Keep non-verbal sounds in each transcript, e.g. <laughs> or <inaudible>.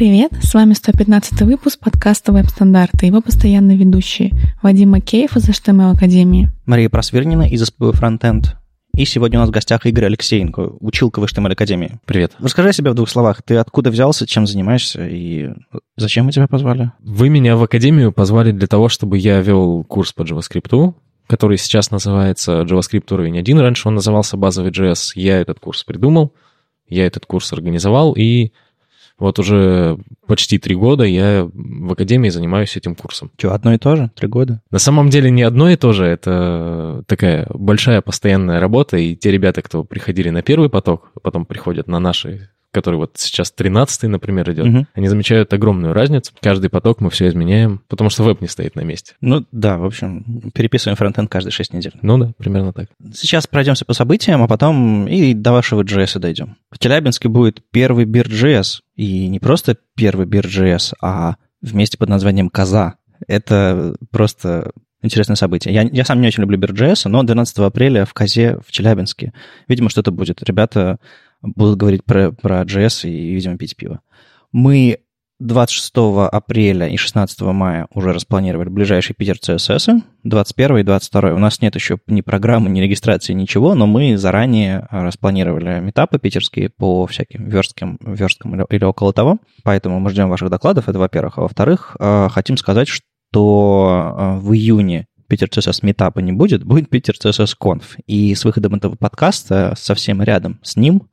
привет! С вами 115 выпуск подкаста «Веб-стандарты» его постоянные ведущие Вадим Макеев из HTML Академии, Мария Просвирнина из СПБ Фронтенд. И сегодня у нас в гостях Игорь Алексеенко, училка в HTML Академии. Привет. Расскажи о себе в двух словах. Ты откуда взялся, чем занимаешься и зачем мы тебя позвали? Вы меня в Академию позвали для того, чтобы я вел курс по JavaScript, который сейчас называется JavaScript уровень 1. Раньше он назывался базовый JS. Я этот курс придумал, я этот курс организовал, и вот уже почти три года я в академии занимаюсь этим курсом. Что, одно и то же? Три года? На самом деле не одно и то же, это такая большая постоянная работа, и те ребята, кто приходили на первый поток, потом приходят на наши который вот сейчас 13 например, идет, Мгм. они замечают огромную разницу. Каждый поток мы все изменяем, потому что веб не стоит на месте. Ну да, в общем, переписываем фронтенд каждые шесть недель. Ну да, примерно так. Сейчас пройдемся по событиям, а потом и до вашего JS дойдем. В Челябинске будет первый BIR.JS, и не просто первый BIR.JS, а вместе под названием Коза. Это просто интересное событие. Я, я сам не очень люблю BIR.JS, но 12 апреля в Козе в Челябинске, видимо, что-то будет. Ребята будут говорить про, про JS и, видимо, пить пиво. Мы 26 апреля и 16 мая уже распланировали ближайший Питер CSS, 21 и 22. У нас нет еще ни программы, ни регистрации, ничего, но мы заранее распланировали метапы питерские по всяким версткам, версткам или, или около того. Поэтому мы ждем ваших докладов, это во-первых. А во-вторых, э, хотим сказать, что э, в июне Питер CSS метапа не будет, будет Питер CSS Conf. И с выходом этого подкаста совсем рядом с ним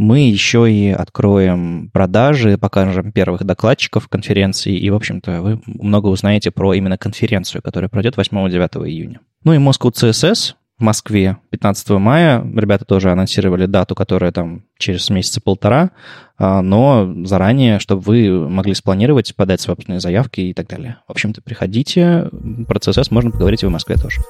мы еще и откроем продажи, покажем первых докладчиков конференции, и, в общем-то, вы много узнаете про именно конференцию, которая пройдет 8-9 июня. Ну и Moscow CSS в Москве 15 мая. Ребята тоже анонсировали дату, которая там через месяца полтора, а, но заранее, чтобы вы могли спланировать, подать собственные заявки и так далее. В общем-то, приходите, про CSS можно поговорить и в Москве тоже.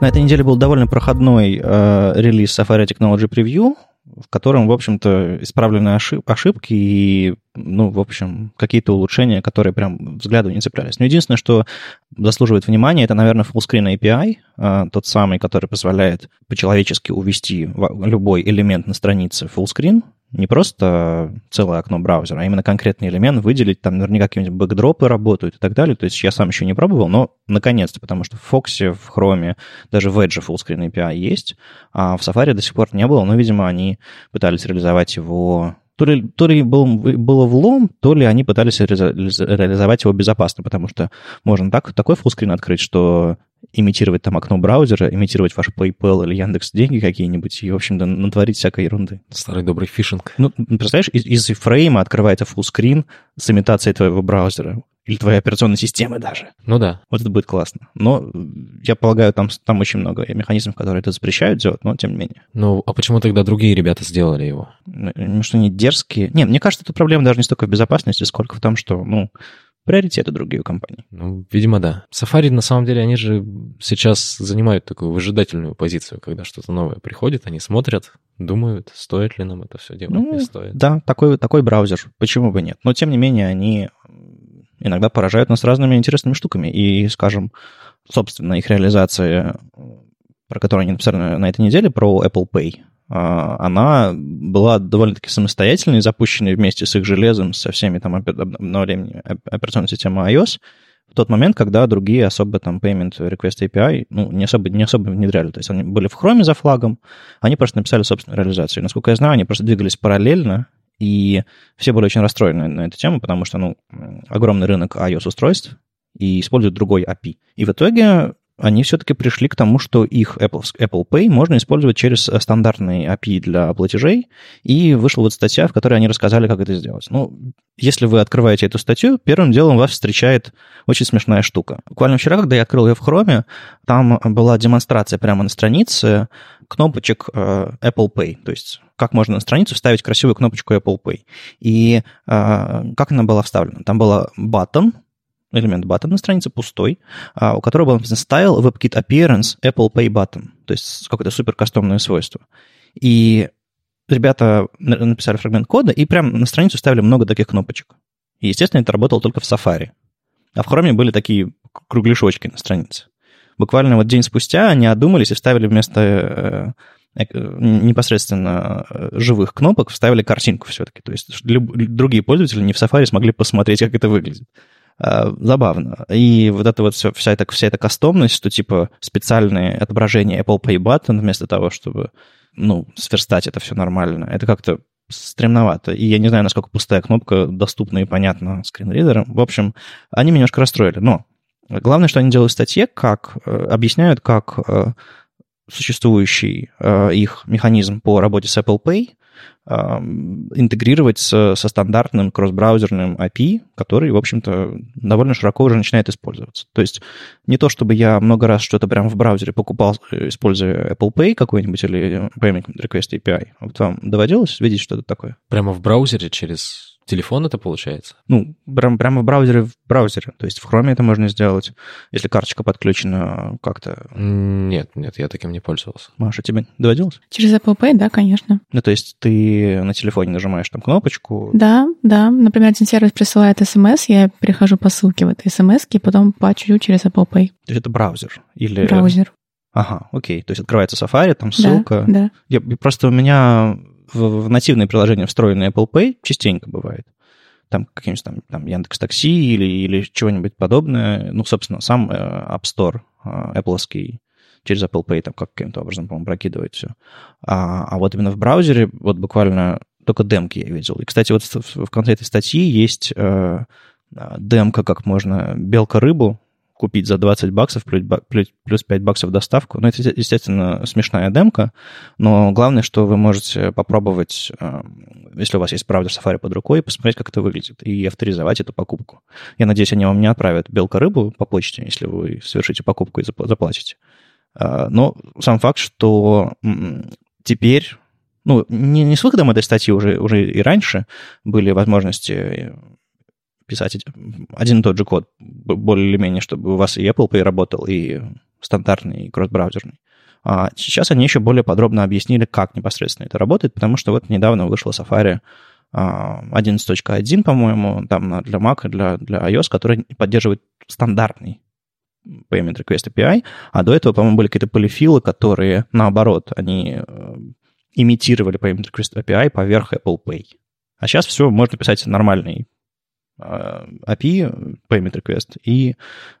На этой неделе был довольно проходной э, релиз Safari Technology Preview, в котором, в общем-то, исправлены ошиб- ошибки и, ну, в общем, какие-то улучшения, которые прям взгляду не цеплялись. Но единственное, что заслуживает внимания, это, наверное, fullscreen API, э, тот самый, который позволяет по-человечески увести любой элемент на странице fullscreen, не просто целое окно браузера, а именно конкретный элемент выделить, там наверняка какие-нибудь бэкдропы работают и так далее. То есть я сам еще не пробовал, но наконец-то, потому что в Fox, в Chrome, даже в Edge fullscreen API есть, а в Safari до сих пор не было, но, видимо, они пытались реализовать его то ли, то ли был, было влом, то ли они пытались реализовать его безопасно, потому что можно так, такой фуллскрин открыть, что имитировать там окно браузера, имитировать ваш PayPal или Яндекс деньги какие-нибудь и, в общем-то, натворить всякой ерунды. Старый добрый фишинг. Ну, представляешь, из, из фрейма открывается фуллскрин с имитацией твоего браузера или твоей операционной системы даже. Ну да. Вот это будет классно. Но я полагаю, там, там очень много механизмов, которые это запрещают делать, но тем не менее. Ну, а почему тогда другие ребята сделали его? Ну, что они дерзкие. Нет, мне кажется, тут проблема даже не столько в безопасности, сколько в том, что, ну, приоритеты другие у компании. Ну, видимо, да. Safari, на самом деле, они же сейчас занимают такую выжидательную позицию, когда что-то новое приходит, они смотрят, думают, стоит ли нам это все делать, Ну, не стоит. Да, такой, такой браузер. Почему бы нет? Но, тем не менее, они иногда поражают нас разными интересными штуками. И, скажем, собственно, их реализация, про которую они написали на, этой неделе, про Apple Pay, а, она была довольно-таки самостоятельной, запущенной вместе с их железом, со всеми там обновлениями оп- операционной системы iOS, в тот момент, когда другие особо там Payment Request API ну, не, особо, не особо внедряли. То есть они были в Chrome за флагом, они просто написали собственную реализацию. И, насколько я знаю, они просто двигались параллельно, и все были очень расстроены на эту тему, потому что, ну, огромный рынок iOS-устройств и используют другой API. И в итоге они все-таки пришли к тому, что их Apple, Apple Pay можно использовать через стандартный API для платежей, и вышла вот статья, в которой они рассказали, как это сделать. Ну, если вы открываете эту статью, первым делом вас встречает очень смешная штука. Буквально вчера, когда я открыл ее в Chrome, там была демонстрация прямо на странице кнопочек э, Apple Pay, то есть как можно на страницу вставить красивую кнопочку Apple Pay. И э, как она была вставлена? Там была button, элемент button на странице пустой, а, у которого был написано style WebKit appearance Apple Pay button, то есть какое-то супер кастомное свойство. И ребята написали фрагмент кода и прям на страницу ставили много таких кнопочек. И, естественно, это работало только в Safari. А в Chrome были такие кругляшочки на странице. Буквально вот день спустя они одумались и вставили вместо э, непосредственно э, живых кнопок вставили картинку все-таки. То есть другие пользователи не в Safari смогли посмотреть, как это выглядит. А, забавно. И вот это вот все, вся, эта, вся эта кастомность, что типа специальные отображения Apple Pay Button вместо того, чтобы, ну, сверстать это все нормально, это как-то стремновато. И я не знаю, насколько пустая кнопка доступна и понятна скринридерам. В общем, они меня немножко расстроили. Но главное, что они делают в статье, как э, объясняют, как э, существующий э, их механизм по работе с Apple Pay интегрировать со, со стандартным кросс-браузерным API, который, в общем-то, довольно широко уже начинает использоваться. То есть не то, чтобы я много раз что-то прямо в браузере покупал, используя Apple Pay какой-нибудь или Payment Request API. Вот вам доводилось видеть что-то такое? Прямо в браузере через телефон это получается? Ну, прям, прямо в браузере, в браузере. То есть в Chrome это можно сделать, если карточка подключена как-то. Нет, нет, я таким не пользовался. Маша, тебе доводилось? Через Apple Pay, да, конечно. Ну, то есть ты на телефоне нажимаешь там кнопочку? Да, да. Например, один сервис присылает смс, я перехожу по ссылке в этой смс, и потом плачу через Apple Pay. То есть это браузер? Или... Браузер. Ага, окей. То есть открывается Safari, там ссылка. Да, да. Я, просто у меня в, в нативные приложения встроенные Apple Pay частенько бывает. Там каким-нибудь там, там Яндекс Такси или, или чего-нибудь подобное. Ну, собственно, сам э, App Store э, Apple через Apple Pay там каким-то образом, по-моему, прокидывает все. А, а вот именно в браузере вот буквально только демки я видел. И, кстати, вот в, конце этой статьи есть э, демка, как можно белка-рыбу купить за 20 баксов плюс 5 баксов доставку. Ну, это, естественно, смешная демка, но главное, что вы можете попробовать, эм, если у вас есть браузер Safari под рукой, посмотреть, как это выглядит, и авторизовать эту покупку. Я надеюсь, они вам не отправят белка-рыбу по почте, если вы совершите покупку и заплатите. А, но сам факт, что теперь ну, не, не с выходом этой статьи уже, уже и раньше были возможности писать один и тот же код, более или менее, чтобы у вас и Apple Pay работал, и стандартный, и кросс-браузерный. А сейчас они еще более подробно объяснили, как непосредственно это работает, потому что вот недавно вышла Safari 11.1, а, по-моему, там для Mac и для, для iOS, который поддерживает стандартный Payment Request API, а до этого, по-моему, были какие-то полифилы, которые, наоборот, они э, имитировали Payment Request API поверх Apple Pay. А сейчас все, можно писать нормальный API, payment request, и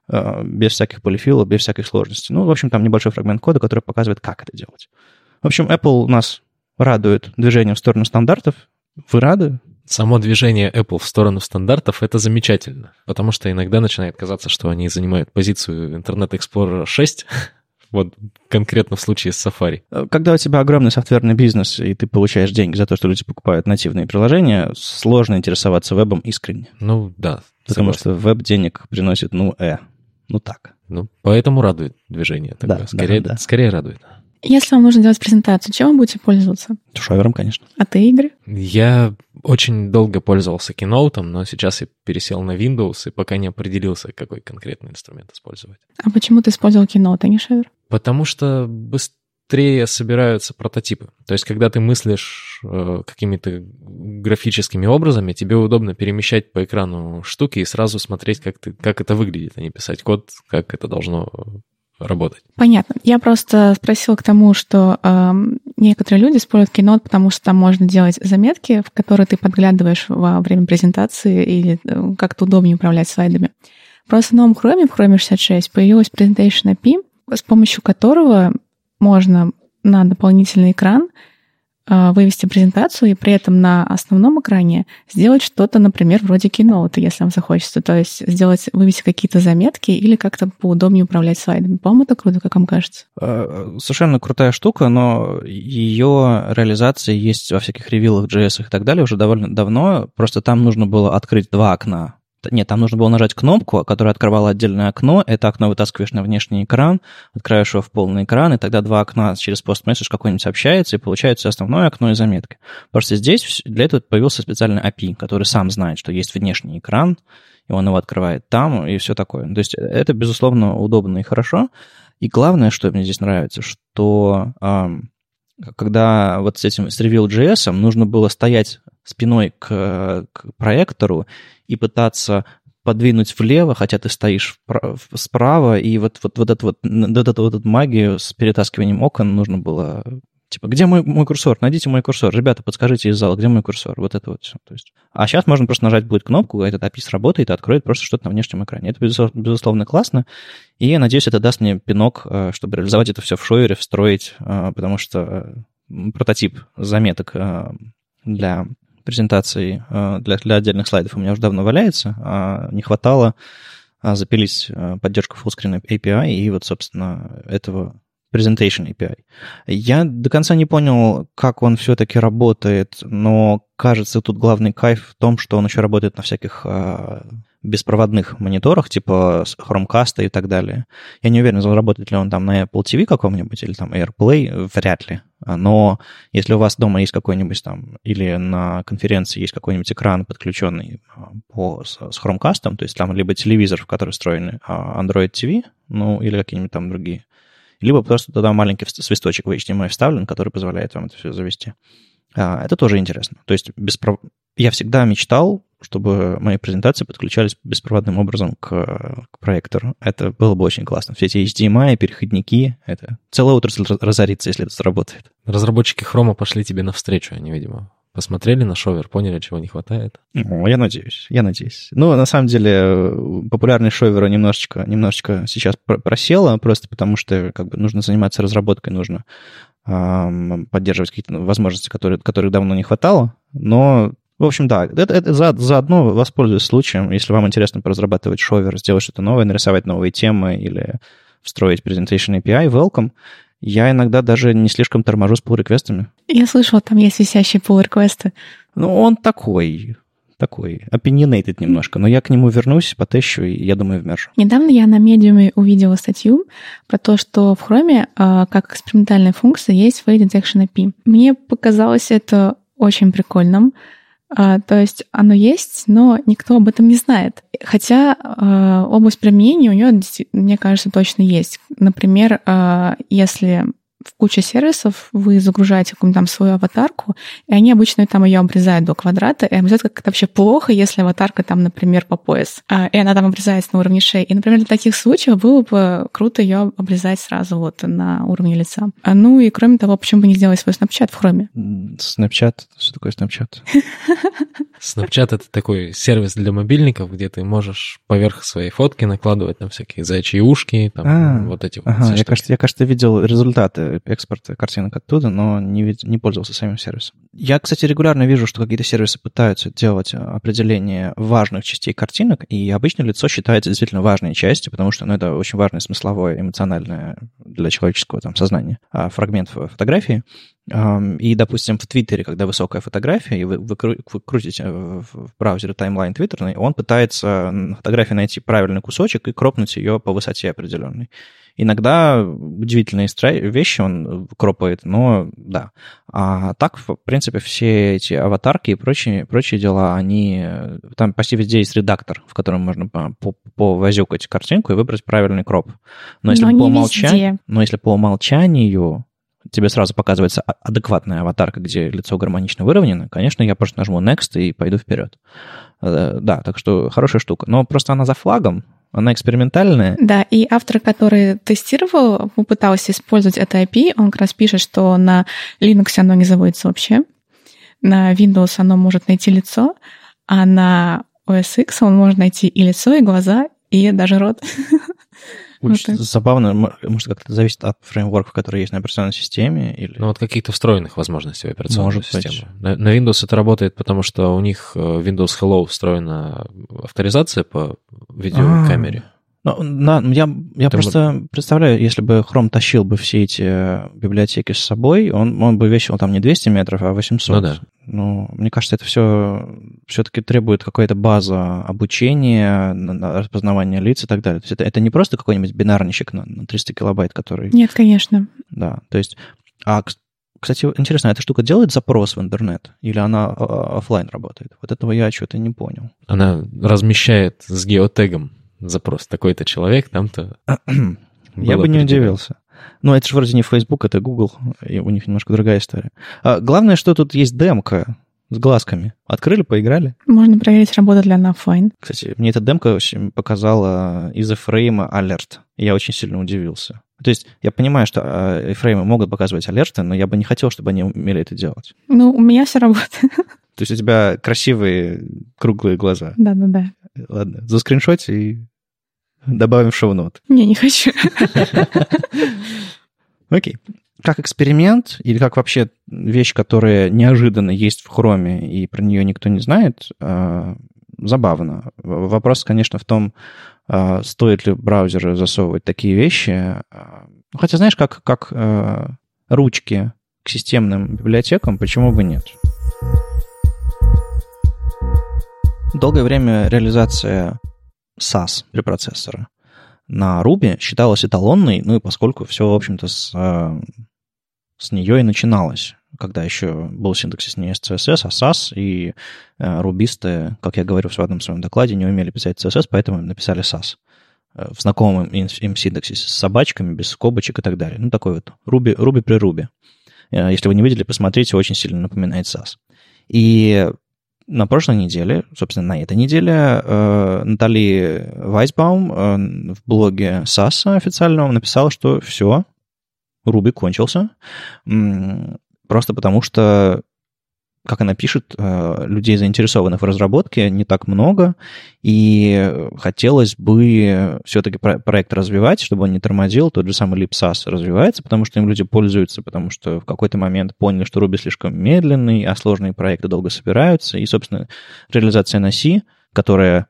э, без всяких полифилов, без всяких сложностей. Ну, в общем, там небольшой фрагмент кода, который показывает, как это делать. В общем, Apple нас радует движением в сторону стандартов. Вы рады? Само движение Apple в сторону стандартов — это замечательно, потому что иногда начинает казаться, что они занимают позицию Internet Explorer 6, вот конкретно в случае с Safari. Э, когда у тебя огромный софтверный бизнес, и ты получаешь деньги за то, что люди покупают нативные приложения, сложно интересоваться вебом искренне. Ну, да. Потому согласен. что веб денег приносит, ну, э. Ну, так. Ну, поэтому радует движение. Тогда. Да, скорее, да, да. скорее радует. Если вам нужно делать презентацию, чем вы будете пользоваться? Шавером, конечно. А ты, Игорь? Я очень долго пользовался Keynote, но сейчас я пересел на Windows и пока не определился, какой конкретный инструмент использовать. А почему ты использовал Keynote, а не Шавер? Потому что быстрее собираются прототипы. То есть, когда ты мыслишь э, какими-то графическими образами, тебе удобно перемещать по экрану штуки и сразу смотреть, как, ты, как это выглядит, а не писать код, как это должно работать. Понятно. Я просто спросила к тому, что э, некоторые люди используют Keynote, потому что там можно делать заметки, в которые ты подглядываешь во время презентации или э, как-то удобнее управлять слайдами. Просто в новом Chrome, в Chrome 66, появилась Presentation API, с помощью которого можно на дополнительный экран вывести презентацию и при этом на основном экране сделать что-то, например, вроде Keynote, если вам захочется. То есть сделать, вывести какие-то заметки или как-то поудобнее управлять слайдами. По-моему, это круто, как вам кажется. А, совершенно крутая штука, но ее реализация есть во всяких ревилах, JS и так далее уже довольно давно. Просто там нужно было открыть два окна нет, там нужно было нажать кнопку, которая открывала отдельное окно. Это окно вытаскиваешь на внешний экран, открываешь его в полный экран, и тогда два окна через постмессидж какой-нибудь общается, и получается основное окно и заметка. Просто здесь для этого появился специальный API, который сам знает, что есть внешний экран, и он его открывает там, и все такое. То есть это, безусловно, удобно и хорошо. И главное, что мне здесь нравится, что когда вот с этим, с Reveal.js нужно было стоять спиной к, к проектору и пытаться подвинуть влево, хотя ты стоишь справа, и вот, вот, вот, эту вот, вот эту вот эту магию с перетаскиванием окон нужно было Типа, где мой, мой курсор? Найдите мой курсор. Ребята, подскажите из зала, где мой курсор? Вот это вот все. То есть... А сейчас можно просто нажать будет кнопку, этот API сработает и откроет просто что-то на внешнем экране. Это, безусловно, классно. И я надеюсь, это даст мне пинок, э, чтобы реализовать это все в шоере, встроить, э, потому что прототип заметок для презентации, для, для отдельных слайдов у меня уже давно валяется, а не хватало запилить поддержку fullscreen API, и вот, собственно, этого Presentation API. Я до конца не понял, как он все-таки работает, но кажется, тут главный кайф в том, что он еще работает на всяких а, беспроводных мониторах, типа Chromecast и так далее. Я не уверен, заработает ли он там на Apple TV каком-нибудь или там AirPlay, вряд ли. Но если у вас дома есть какой-нибудь там, или на конференции есть какой-нибудь экран, подключенный а, по, с, с Chromecast, то есть там либо телевизор, в который встроены а, Android TV, ну, или какие-нибудь там другие либо просто туда маленький свисточек в HDMI вставлен, который позволяет вам это все завести. А, это тоже интересно. То есть беспров... я всегда мечтал, чтобы мои презентации подключались беспроводным образом к, к проектору. Это было бы очень классно. Все эти HDMI, переходники, это целая отрасль разорится, если это сработает. Разработчики Хрома пошли тебе навстречу, они, видимо, Посмотрели на шовер, поняли, чего не хватает? Ну, я надеюсь, я надеюсь. Ну, на самом деле, популярность шовера немножечко, немножечко сейчас просела, просто потому что как бы нужно заниматься разработкой, нужно эм, поддерживать какие-то возможности, которые, которых давно не хватало. Но, в общем, да, это, это за, заодно воспользуюсь случаем, если вам интересно поразрабатывать шовер, сделать что-то новое, нарисовать новые темы или встроить Presentation API, welcome. Я иногда даже не слишком торможу с pull-реквестами. Я слышала, там есть висящие pull-реквесты. Ну, он такой, такой, opinionated немножко, но я к нему вернусь, потещу, и я думаю, вмержу. Недавно я на медиуме увидела статью про то, что в Chrome а, как экспериментальная функция есть Fade Detection API. Мне показалось это очень прикольным, а, то есть оно есть, но никто об этом не знает. Хотя э, область применения у нее, мне кажется, точно есть. Например, э, если в куче сервисов вы загружаете какую-нибудь там свою аватарку, и они обычно там ее обрезают до квадрата, и обрезают как это вообще плохо, если аватарка там, например, по пояс, и она там обрезается на уровне шеи. И, например, для таких случаев было бы круто ее обрезать сразу вот на уровне лица. А, ну и кроме того, почему бы не сделать свой Snapchat в хроме? Snapchat? Что такое Snapchat? <laughs> Snapchat — это такой сервис для мобильников, где ты можешь поверх своей фотки накладывать там всякие зайчьи ушки, там а, вот эти ага, вот. Я кажется, я, кажется, видел результаты экспорта картинок оттуда, но не, не пользовался самим сервисом. Я, кстати, регулярно вижу, что какие-то сервисы пытаются делать определение важных частей картинок, и обычно лицо считается действительно важной частью, потому что ну, это очень важное смысловое, эмоциональное для человеческого там, сознания а, фрагмент фотографии. И, допустим, в Твиттере, когда высокая фотография, и вы, вы, вы крутите в браузере таймлайн твиттерный, он пытается на фотографии найти правильный кусочек и кропнуть ее по высоте определенной. Иногда удивительные вещи он кропает, но да. А так, в принципе, все эти аватарки и прочие, прочие дела, они... Там почти везде есть редактор, в котором можно повозюкать картинку и выбрать правильный кроп. Но если, но по, умолчанию, но если по умолчанию тебе сразу показывается а, адекватная аватарка, где лицо гармонично выровнено, конечно, я просто нажму Next и пойду вперед. Э, да, так что хорошая штука. Но просто она за флагом, она экспериментальная. Да, и автор, который тестировал, попытался использовать это API, он как раз пишет, что на Linux оно не заводится вообще, на Windows оно может найти лицо, а на OS X он может найти и лицо, и глаза, и даже рот. <laughs> Очень вот забавно, может, как-то зависит от фреймворков, которые есть на операционной системе. Или... Ну, вот каких-то встроенных возможностей в операционной может системе. На, на Windows это работает, потому что у них э, Windows Hello встроена авторизация по видеокамере. А-а-а. Ну, на, я я просто представляю, если бы Chrome тащил бы все эти э, библиотеки с собой, он, он бы весил там не 200 метров, а 800. Ну да. Ну, мне кажется, это все все-таки требует какой-то база обучения, распознавания лиц и так далее. То есть это, это не просто какой-нибудь бинарничек на, на 300 килобайт, который... Нет, конечно. Да, то есть... А, кстати, интересно, эта штука делает запрос в интернет или она а, офлайн работает? Вот этого я что-то не понял. Она размещает с геотегом запрос. Такой-то человек, там-то... <clears throat> Я бы не удивился. Но это же вроде не Facebook, это Google, и у них немножко другая история. А главное, что тут есть демка с глазками. Открыли, поиграли. Можно проверить, работает ли она офлайн. Кстати, мне эта демка показала из-за фрейма алерт. Я очень сильно удивился. То есть я понимаю, что э, фреймы могут показывать алерты, но я бы не хотел, чтобы они умели это делать. Ну, у меня все работает. То есть у тебя красивые круглые глаза. Да-да-да. Ладно, за скриншот и добавим в шоу-нот. Не, не хочу. <laughs> Окей. Как эксперимент или как вообще вещь, которая неожиданно есть в хроме и про нее никто не знает, э, забавно. Вопрос, конечно, в том, э, стоит ли браузеры засовывать такие вещи. Э, хотя, знаешь, как, как ручки к системным библиотекам, почему бы нет? Долгое время реализация SAS препроцессора на Ruby считалась эталонной, ну и поскольку все, в общем-то, с, э, с нее и начиналось, когда еще был синтаксис не SCSS, а SAS, и э, рубисты, как я говорю в одном своем докладе, не умели писать CSS, поэтому написали SAS э, в знакомом им синтаксисе с собачками, без скобочек и так далее. Ну, такой вот Ruby, Ruby при Ruby. Если вы не видели, посмотрите, очень сильно напоминает SAS. И на прошлой неделе, собственно, на этой неделе, э, Натали Вайсбаум э, в блоге SAS официальном написала, что все, Руби кончился, просто потому что как она пишет, э, людей, заинтересованных в разработке, не так много, и хотелось бы все-таки проект развивать, чтобы он не тормозил. Тот же самый LipSAS развивается, потому что им люди пользуются, потому что в какой-то момент поняли, что Ruby слишком медленный, а сложные проекты долго собираются. И, собственно, реализация на C, которая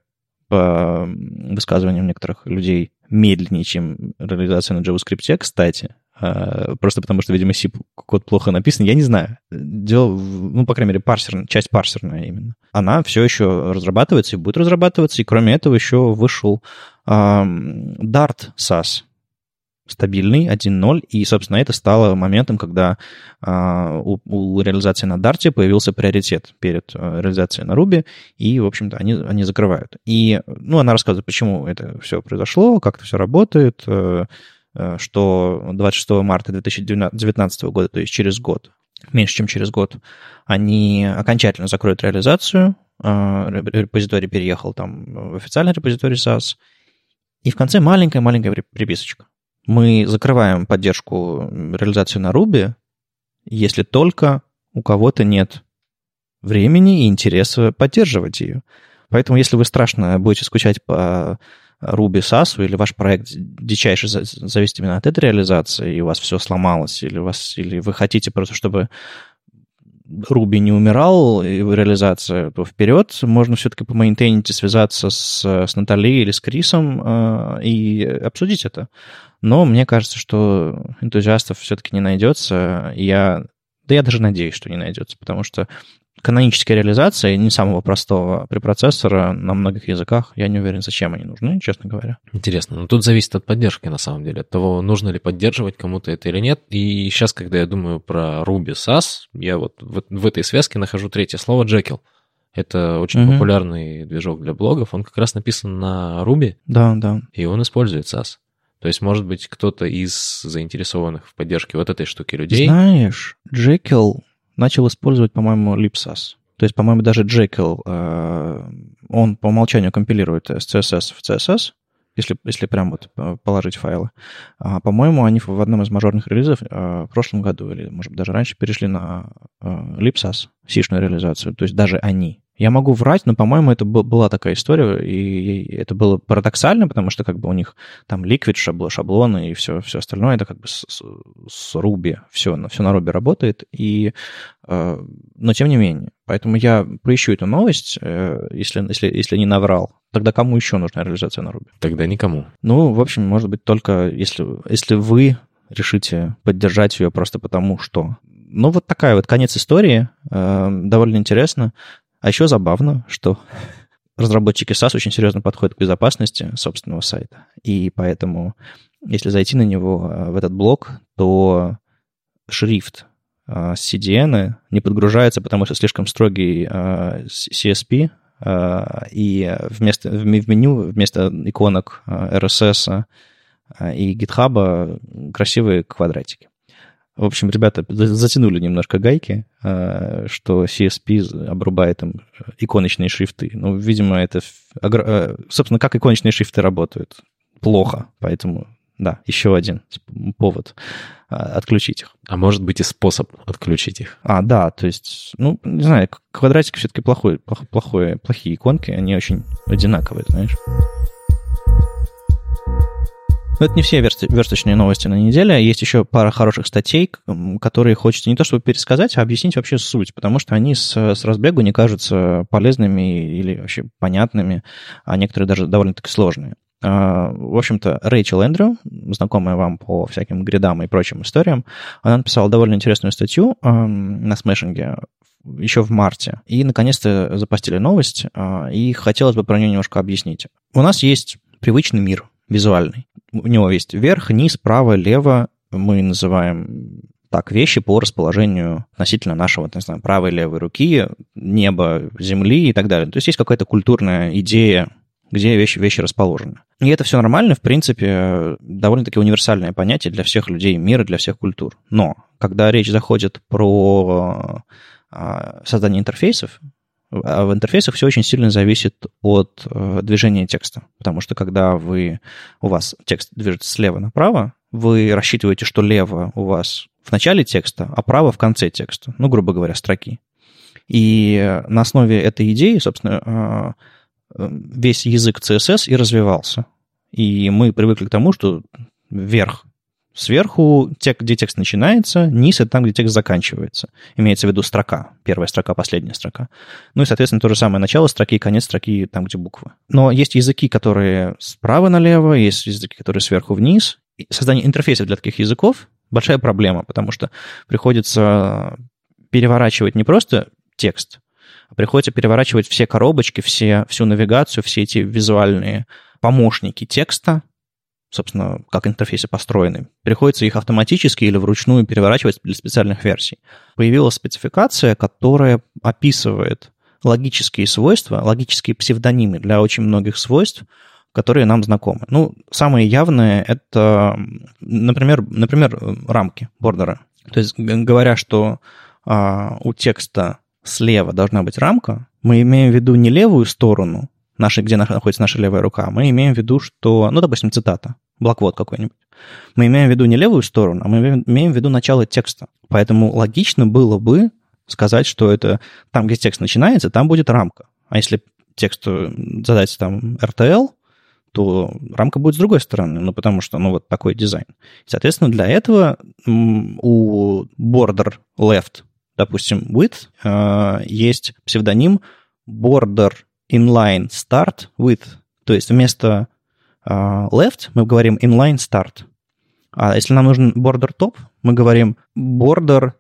по высказываниям некоторых людей медленнее, чем реализация на JavaScript, кстати, просто потому что, видимо, C код плохо написан, я не знаю. Дело, ну, по крайней мере, парсер, часть парсерная именно. Она все еще разрабатывается и будет разрабатываться, и кроме этого еще вышел um, Dart SAS, стабильный 1.0, и, собственно, это стало моментом, когда uh, у, у реализации на Dart появился приоритет перед uh, реализацией на Ruby, и, в общем-то, они, они закрывают. И, ну, она рассказывает, почему это все произошло, как это все работает, Э, что 26 марта 2019 года, то есть через год, меньше, чем через год, они окончательно закроют реализацию, э, репозиторий переехал там в официальный репозиторий SAS, и в конце маленькая-маленькая приписочка. Мы закрываем поддержку реализации на Ruby, если только у кого-то нет времени и интереса поддерживать ее. Поэтому, если вы страшно будете скучать по Ruby SAS или ваш проект дичайше зависит именно от этой реализации, и у вас все сломалось, или, у вас, или вы хотите просто, чтобы Ruby не умирал, и реализация, то вперед можно все-таки помейнтейнить и связаться с, с Натали или с Крисом э, и обсудить это. Но мне кажется, что энтузиастов все-таки не найдется. Я, да я даже надеюсь, что не найдется, потому что каноническая реализация не самого простого препроцессора на многих языках. Я не уверен, зачем они нужны, честно говоря. Интересно. Но тут зависит от поддержки, на самом деле, от того, нужно ли поддерживать кому-то это или нет. И сейчас, когда я думаю про Ruby SAS, я вот в, в этой связке нахожу третье слово Jekyll. Это очень угу. популярный движок для блогов. Он как раз написан на Ruby. Да, да. И он использует SAS. То есть, может быть, кто-то из заинтересованных в поддержке вот этой штуки людей... Знаешь, Jekyll начал использовать, по-моему, Lipsas. То есть, по-моему, даже Jekyll, э, он по умолчанию компилирует с CSS в CSS, если, если прям вот э, положить файлы. А, по-моему, они в одном из мажорных релизов э, в прошлом году, или, может быть, даже раньше, перешли на Lipsas, сишную реализацию. То есть даже они. Я могу врать, но, по-моему, это была такая история, и это было парадоксально, потому что как бы у них там шабло, шаблоны и все, все остальное, это как бы с, с Ruby, все, все на Ruby работает, и, э, но тем не менее. Поэтому я поищу эту новость, э, если, если, если не наврал. Тогда кому еще нужна реализация на Ruby? Тогда никому. Ну, в общем, может быть, только если, если вы решите поддержать ее просто потому, что ну, вот такая вот конец истории. Э, довольно интересно. А еще забавно, что разработчики SAS очень серьезно подходят к безопасности собственного сайта. И поэтому, если зайти на него, э, в этот блок, то шрифт э, CDN не подгружается, потому что слишком строгий э, CSP, и вместо, в меню вместо иконок RSS и GitHub красивые квадратики. В общем, ребята затянули немножко гайки, э, что CSP обрубает им иконочные шрифты. Ну, видимо, это... Э, собственно, как иконочные шрифты работают? Плохо. Поэтому Да, еще один повод а, отключить их. А может быть и способ отключить их. А, да, то есть, ну, не знаю, квадратики все-таки плохой, плохой, плохие иконки, они очень одинаковые, знаешь. Но это не все версточные новости на неделе. Есть еще пара хороших статей, которые хочется не то чтобы пересказать, а объяснить вообще суть, потому что они с, с разбегу не кажутся полезными или вообще понятными, а некоторые даже довольно-таки сложные. А, в общем-то, Рэйчел Эндрю, знакомая вам по всяким гридам и прочим историям, она написала довольно интересную статью на смешинге еще в марте. И, наконец-то, запостили новость, а, и хотелось бы про нее немножко объяснить. У нас есть привычный мир визуальный. У него есть верх, низ, право, лево. Мы называем так вещи по расположению относительно нашего, не знаю, правой и левой руки, неба, земли и так далее. То есть есть какая-то культурная идея, где вещи, вещи расположены. И это все нормально, в принципе, довольно-таки универсальное понятие для всех людей мира, для всех культур. Но когда речь заходит про а, создание интерфейсов, а в интерфейсах все очень сильно зависит от э, движения текста. Потому что когда вы, у вас текст движется слева направо, вы рассчитываете, что лево у вас в начале текста, а право в конце текста. Ну, грубо говоря, строки. И на основе этой идеи, собственно, э, весь язык CSS и развивался. И мы привыкли к тому, что вверх Сверху, тек, где текст начинается, низ — это там, где текст заканчивается. Имеется в виду строка. Первая строка, последняя строка. Ну и, соответственно, то же самое начало строки и конец строки там, где буквы. Но есть языки, которые справа налево, есть языки, которые сверху вниз. И создание интерфейсов для таких языков — большая проблема, потому что приходится переворачивать не просто текст, а приходится переворачивать все коробочки, все, всю навигацию, все эти визуальные помощники текста, собственно, как интерфейсы построены. Приходится их автоматически или вручную переворачивать для специальных версий. Появилась спецификация, которая описывает логические свойства, логические псевдонимы для очень многих свойств, которые нам знакомы. Ну, самые явные — это, например, например рамки, бордеры. То есть, говоря, что а, у текста слева должна быть рамка, мы имеем в виду не левую сторону, нашей, где находится наша левая рука, мы имеем в виду, что, ну, допустим, цитата, блоквод какой-нибудь. Мы имеем в виду не левую сторону, а мы имеем в виду начало текста. Поэтому логично было бы сказать, что это там, где текст начинается, там будет рамка. А если тексту задать там RTL, то рамка будет с другой стороны, ну, потому что, ну, вот такой дизайн. Соответственно, для этого у border left, допустим, width, э, есть псевдоним border inline start with. То есть вместо uh, left мы говорим inline start. А если нам нужен border top, мы говорим border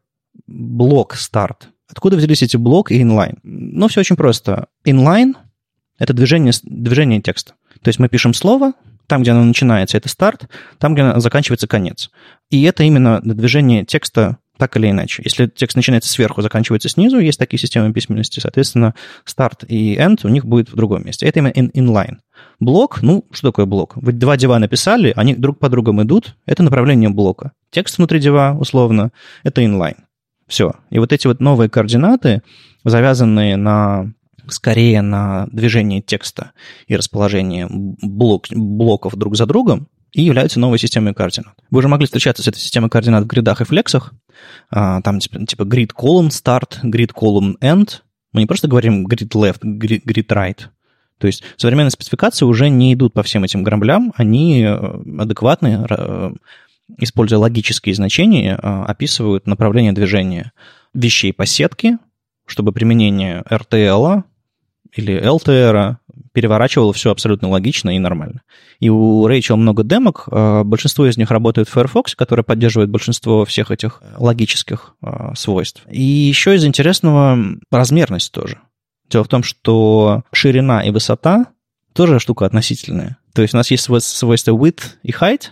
block start. Откуда взялись эти блок и inline? Ну, все очень просто. Inline — это движение, движение текста. То есть мы пишем слово, там, где оно начинается, это старт, там, где оно заканчивается, конец. И это именно движение текста так или иначе. Если текст начинается сверху, заканчивается снизу, есть такие системы письменности, соответственно, старт и end у них будет в другом месте. Это именно in, inline. Блок, ну, что такое блок? Вы два дива написали, они друг по другу идут, это направление блока. Текст внутри дива, условно, это inline. Все. И вот эти вот новые координаты, завязанные на скорее на движение текста и расположение блок, блоков друг за другом, и являются новой системой координат. Вы уже могли встречаться с этой системой координат в гридах и флексах. А, там типа, типа grid column start, grid column end. Мы не просто говорим grid left, grid, right. То есть современные спецификации уже не идут по всем этим граблям, они э, адекватны, э, используя логические значения, э, описывают направление движения вещей по сетке, чтобы применение RTL или LTR переворачивало все абсолютно логично и нормально. И у Рэйчел много демок, а, большинство из них работает в Firefox, который поддерживает большинство всех этих логических а, свойств. И еще из интересного размерность тоже. Дело в том, что ширина и высота тоже штука относительная. То есть у нас есть свойства width и height,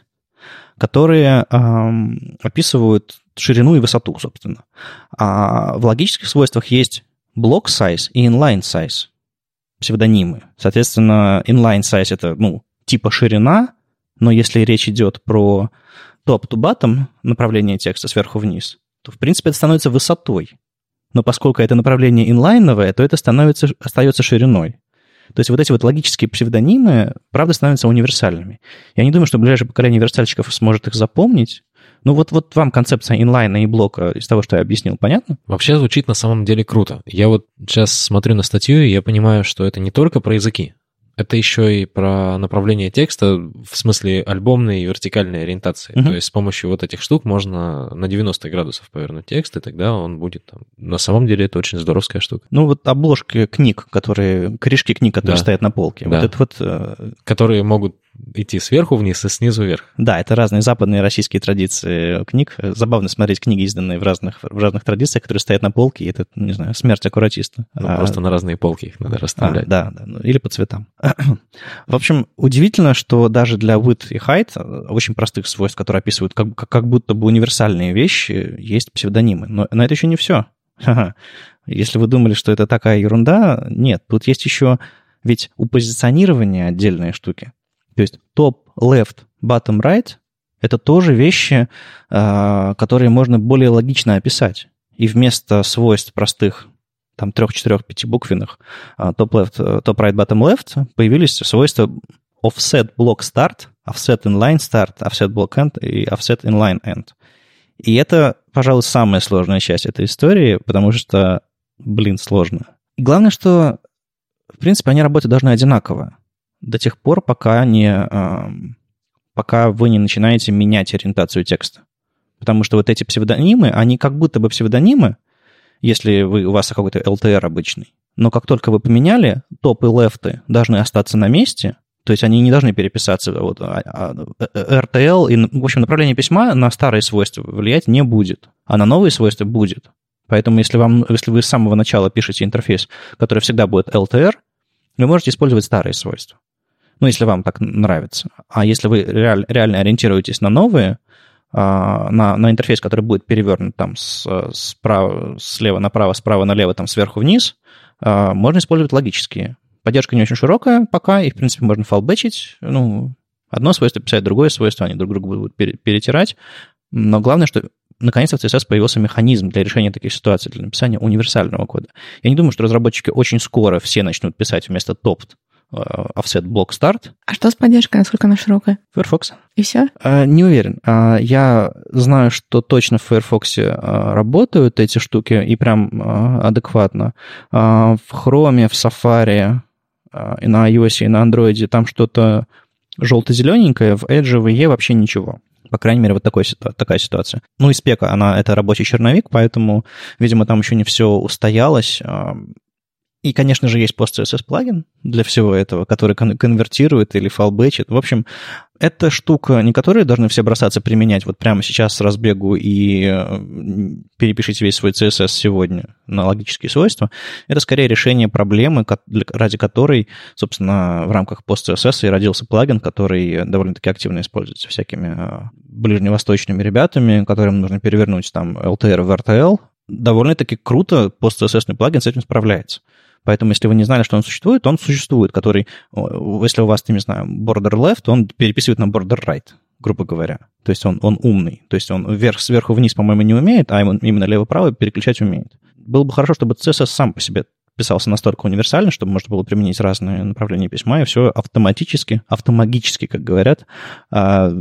которые эм, описывают ширину и высоту, собственно. А в логических свойствах есть block size и inline size псевдонимы. Соответственно, inline size — это, ну, типа ширина, но если речь идет про топ-to-bottom направление текста сверху вниз, то, в принципе, это становится высотой. Но поскольку это направление инлайновое, то это становится, остается шириной. То есть вот эти вот логические псевдонимы, правда, становятся универсальными. Я не думаю, что ближайшее поколение универсальщиков сможет их запомнить, ну вот, вот вам концепция инлайна и блока из того, что я объяснил, понятно? Вообще звучит на самом деле круто. Я вот сейчас смотрю на статью, и я понимаю, что это не только про языки это еще и про направление текста в смысле альбомной и вертикальной ориентации. Uh-huh. То есть с помощью вот этих штук можно на 90 градусов повернуть текст, и тогда он будет там... На самом деле это очень здоровская штука. Ну вот обложки книг, которые... Корешки книг, которые да. стоят на полке. Да. Вот это вот... Э, которые могут идти сверху вниз и снизу вверх. Да, это разные западные российские традиции книг. Забавно смотреть книги, изданные в разных, в разных традициях, которые стоят на полке, и это, не знаю, смерть аккуратиста. Ну, а... Просто на разные полки их надо расставлять. А, да, да, ну, или по цветам. <clears throat> в общем, удивительно, что даже для width и height, очень простых свойств, которые описывают как, как будто бы универсальные вещи, есть псевдонимы. Но, но это еще не все. Если вы думали, что это такая ерунда, нет, тут есть еще ведь у позиционирования отдельные штуки. То есть top left, bottom right — это тоже вещи, а, которые можно более логично описать. И вместо свойств простых там трех, четырех, пяти буквенных а, top left, top right, bottom left появились свойства offset block start, offset inline start, offset block end и offset inline end. И это, пожалуй, самая сложная часть этой истории, потому что, блин, сложно. И главное, что, в принципе, они работают должны одинаково до тех пор, пока, не, пока вы не начинаете менять ориентацию текста. Потому что вот эти псевдонимы, они как будто бы псевдонимы, если вы, у вас какой-то LTR обычный. Но как только вы поменяли, топ и лефты должны остаться на месте, то есть они не должны переписаться. Вот, а, а, RTL и, в общем, направление письма на старые свойства влиять не будет, а на новые свойства будет. Поэтому если, вам, если вы с самого начала пишете интерфейс, который всегда будет LTR, вы можете использовать старые свойства. Ну, если вам так нравится. А если вы реаль, реально ориентируетесь на новые, а, на, на интерфейс, который будет перевернут там с, справа, слева направо, справа налево, там сверху вниз, а, можно использовать логические. Поддержка не очень широкая пока, и, в принципе, можно фалбэчить. Ну, одно свойство писать другое свойство, они друг друга будут перетирать. Но главное, что наконец-то в CSS появился механизм для решения таких ситуаций, для написания универсального кода. Я не думаю, что разработчики очень скоро все начнут писать вместо э, offset block start. А что с поддержкой? Насколько она широкая? Firefox. И все? А, не уверен. А, я знаю, что точно в Firefox а, работают эти штуки и прям а, адекватно. А, в Chrome, в Safari и на iOS, и на Android там что-то желто-зелененькое, в Edge, в E вообще ничего. По крайней мере, вот такой, такая ситуация. Ну, и спека, она это рабочий черновик, поэтому, видимо, там еще не все устоялось. И, конечно же, есть PostCSS плагин для всего этого, который конвертирует или фалбэчит. В общем, эта штука, не которую должны все бросаться применять вот прямо сейчас с разбегу и э, перепишите весь свой CSS сегодня на логические свойства, это скорее решение проблемы, ради которой, собственно, в рамках PostCSS и родился плагин, который довольно-таки активно используется всякими э, ближневосточными ребятами, которым нужно перевернуть там LTR в RTL. Довольно-таки круто PostCSS плагин с этим справляется. Поэтому, если вы не знали, что он существует, он существует, который, если у вас, не знаю, border left, он переписывает на border right, грубо говоря. То есть он, он умный. То есть он вверх, сверху вниз, по-моему, не умеет, а именно лево-право переключать умеет. Было бы хорошо, чтобы CSS сам по себе писался настолько универсально, чтобы можно было применить разные направления письма, и все автоматически, автомагически, как говорят, а,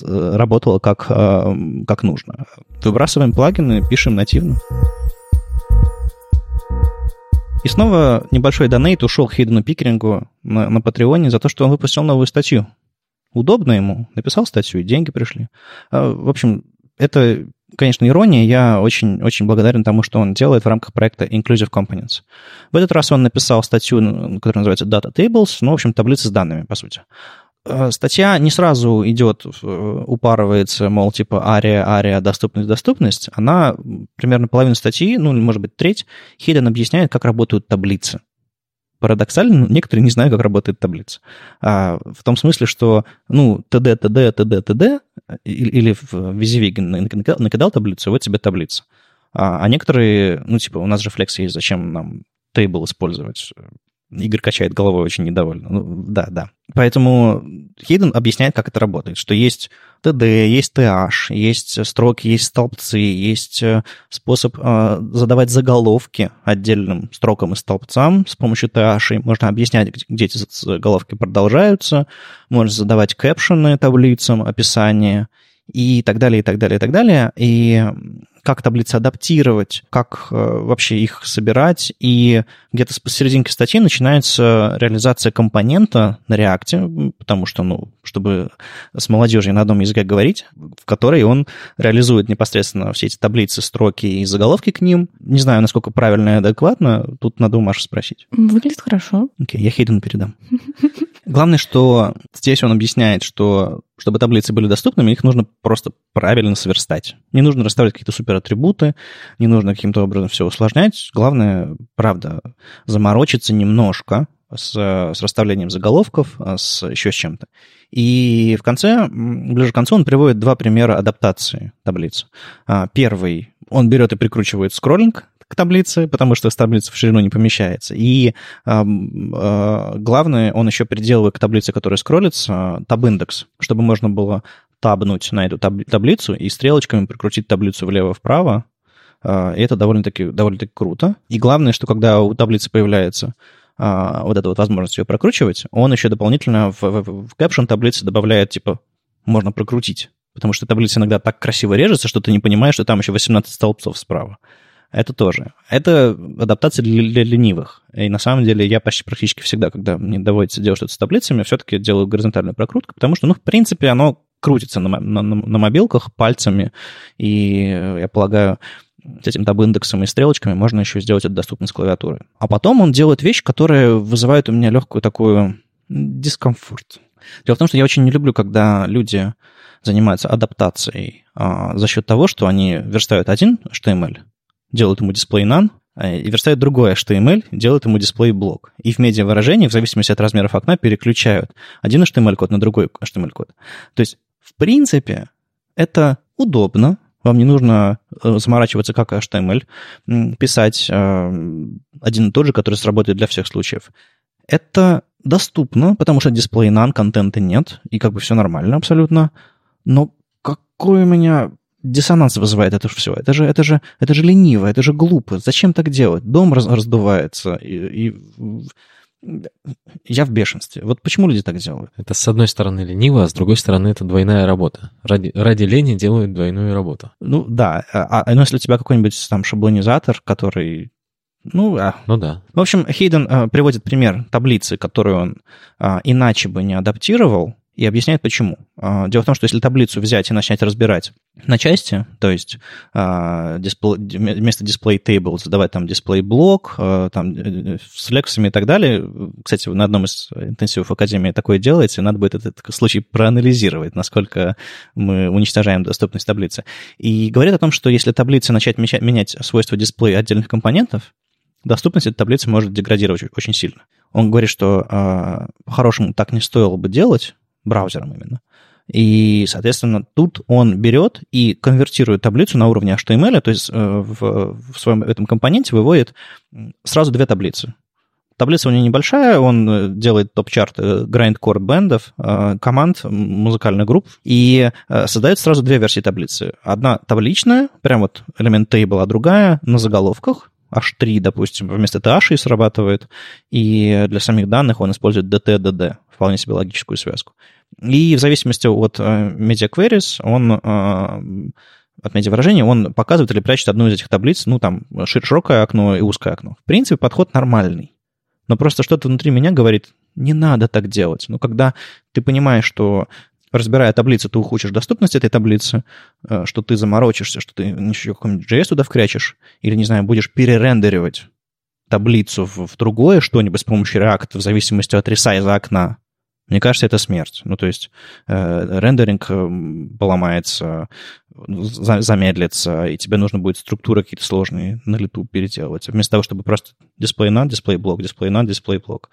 работало как, а, как нужно. Выбрасываем плагины, пишем нативно. И снова небольшой донейт ушел Хейдену Пикерингу на, на Патреоне за то, что он выпустил новую статью. Удобно ему. Написал статью, и деньги пришли. А, в общем, это, конечно, ирония. Я очень, очень благодарен тому, что он делает в рамках проекта Inclusive Components. В этот раз он написал статью, которая называется Data Tables, ну, в общем, таблицы с данными, по сути. Э, статья не сразу идет, упарывается, мол, типа ария, ария, доступность, доступность. Она примерно половину статьи, ну, может быть, треть, Хиден объясняет, как работают таблицы. Парадоксально, некоторые не знают, как работает таблица. А, в том смысле, что, ну, ТД, ТД, ТД, ТД, или в Визивиге накидал таблицу, вот тебе таблица. А, а некоторые, ну, типа, у нас же флекс есть, зачем нам тейбл использовать? Игорь качает головой очень недовольно. Ну, да, да. Поэтому Хейден объясняет, как это работает, что есть TD, есть TH, есть строки, есть столбцы, есть э, способ э, задавать заголовки отдельным строкам и столбцам с помощью TH. Можно объяснять, где эти заголовки продолжаются, можно задавать кэпшены таблицам, описание и так далее, и так далее, и так далее. И как таблицы адаптировать, как э, вообще их собирать. И где-то с посерединки статьи начинается реализация компонента на реакте, потому что, ну, чтобы с молодежью на одном языке говорить, в которой он реализует непосредственно все эти таблицы, строки и заголовки к ним. Не знаю, насколько правильно и адекватно. Тут надо у Маши спросить. Выглядит хорошо. Окей, я Хейдену передам. <laughs> Главное, что здесь он объясняет, что чтобы таблицы были доступными, их нужно просто правильно сверстать. Не нужно расставлять какие-то суператрибуты, не нужно каким-то образом все усложнять. Главное, правда, заморочиться немножко с, с расставлением заголовков, с еще с чем-то. И в конце, ближе к концу, он приводит два примера адаптации таблиц. А, первый, он берет и прикручивает скроллинг к таблице, потому что с таблицы в ширину не помещается. И э, э, главное, он еще приделывает к таблице, которая скроллится, таб-индекс, чтобы можно было табнуть на эту таб- таблицу и стрелочками прикрутить таблицу влево-вправо. Э, и это довольно-таки довольно круто. И главное, что когда у таблицы появляется э, вот эта вот возможность ее прокручивать, он еще дополнительно в, в, в caption таблицы добавляет, типа, можно прокрутить. Потому что таблица иногда так красиво режется, что ты не понимаешь, что там еще 18 столбцов справа. Это тоже. Это адаптация для, для ленивых. И на самом деле я почти практически всегда, когда мне доводится делать что-то с таблицами, все-таки делаю горизонтальную прокрутку, потому что, ну, в принципе, оно крутится на, на, на мобилках пальцами, и я полагаю, с этим таб-индексом и стрелочками можно еще сделать это доступно с клавиатуры. А потом он делает вещь, которая вызывает у меня легкую такую дискомфорт. Дело в том, что я очень не люблю, когда люди занимаются адаптацией а, за счет того, что они верстают один HTML, делают ему дисплей none, э, и верстают другой HTML, делают ему дисплей блок. И в медиавыражении, в зависимости от размеров окна, переключают один HTML-код на другой HTML-код. То есть, в принципе, это удобно, вам не нужно э, заморачиваться, как HTML, писать э, один и тот же, который сработает для всех случаев. Это доступно, потому что дисплей none, контента нет, и как бы все нормально абсолютно. Но какой у меня диссонанс вызывает это все. Это же, это же, это же лениво, это же глупо. Зачем так делать? Дом раз, раздувается, и, и я в бешенстве. Вот почему люди так делают? Это с одной стороны лениво, а с другой стороны это двойная работа. Ради, ради лени делают двойную работу. Ну да, а, а но если у тебя какой-нибудь там шаблонизатор, который ну, а. ну да. В общем, Хейден а, приводит пример таблицы, которую он а, иначе бы не адаптировал, и объясняет почему. А, дело в том, что если таблицу взять и начать разбирать на части, то есть а, дисплей, вместо display table задавать там display блок, а, там э, с лексами и так далее. Кстати, на одном из интенсивов Академии такое делается, и надо будет этот случай проанализировать, насколько мы уничтожаем доступность таблицы. И говорит о том, что если таблицы начать менять свойства дисплея отдельных компонентов, доступность этой таблицы может деградировать очень сильно. Он говорит, что по-хорошему так не стоило бы делать, браузером именно. И, соответственно, тут он берет и конвертирует таблицу на уровне HTML, то есть э, в, в своем этом компоненте выводит сразу две таблицы. Таблица у него небольшая, он э, делает топ-чарт grindcore бендов, э, команд, музыкальных групп, и создает сразу две версии таблицы. Одна табличная, прям вот элемент table, а другая на заголовках, H3, допустим, вместо TH срабатывает, и для самих данных он использует DT, DD, вполне себе логическую связку. И в зависимости от uh, Media Queries он uh, от медиавыражения, он показывает или прячет одну из этих таблиц, ну, там, широкое окно и узкое окно. В принципе, подход нормальный. Но просто что-то внутри меня говорит, не надо так делать. Но когда ты понимаешь, что разбирая таблицу, ты ухудшишь доступность этой таблицы, э, что ты заморочишься, что ты еще какой-нибудь JS туда вкрячешь, или, не знаю, будешь перерендеривать таблицу в, в другое что-нибудь с помощью React в зависимости от ресайза окна, мне кажется, это смерть. Ну, то есть э, рендеринг э, поломается, замедлится, и тебе нужно будет структуры какие-то сложные на лету переделывать. Вместо того, чтобы просто дисплей на, дисплей блок, дисплей на, дисплей блок.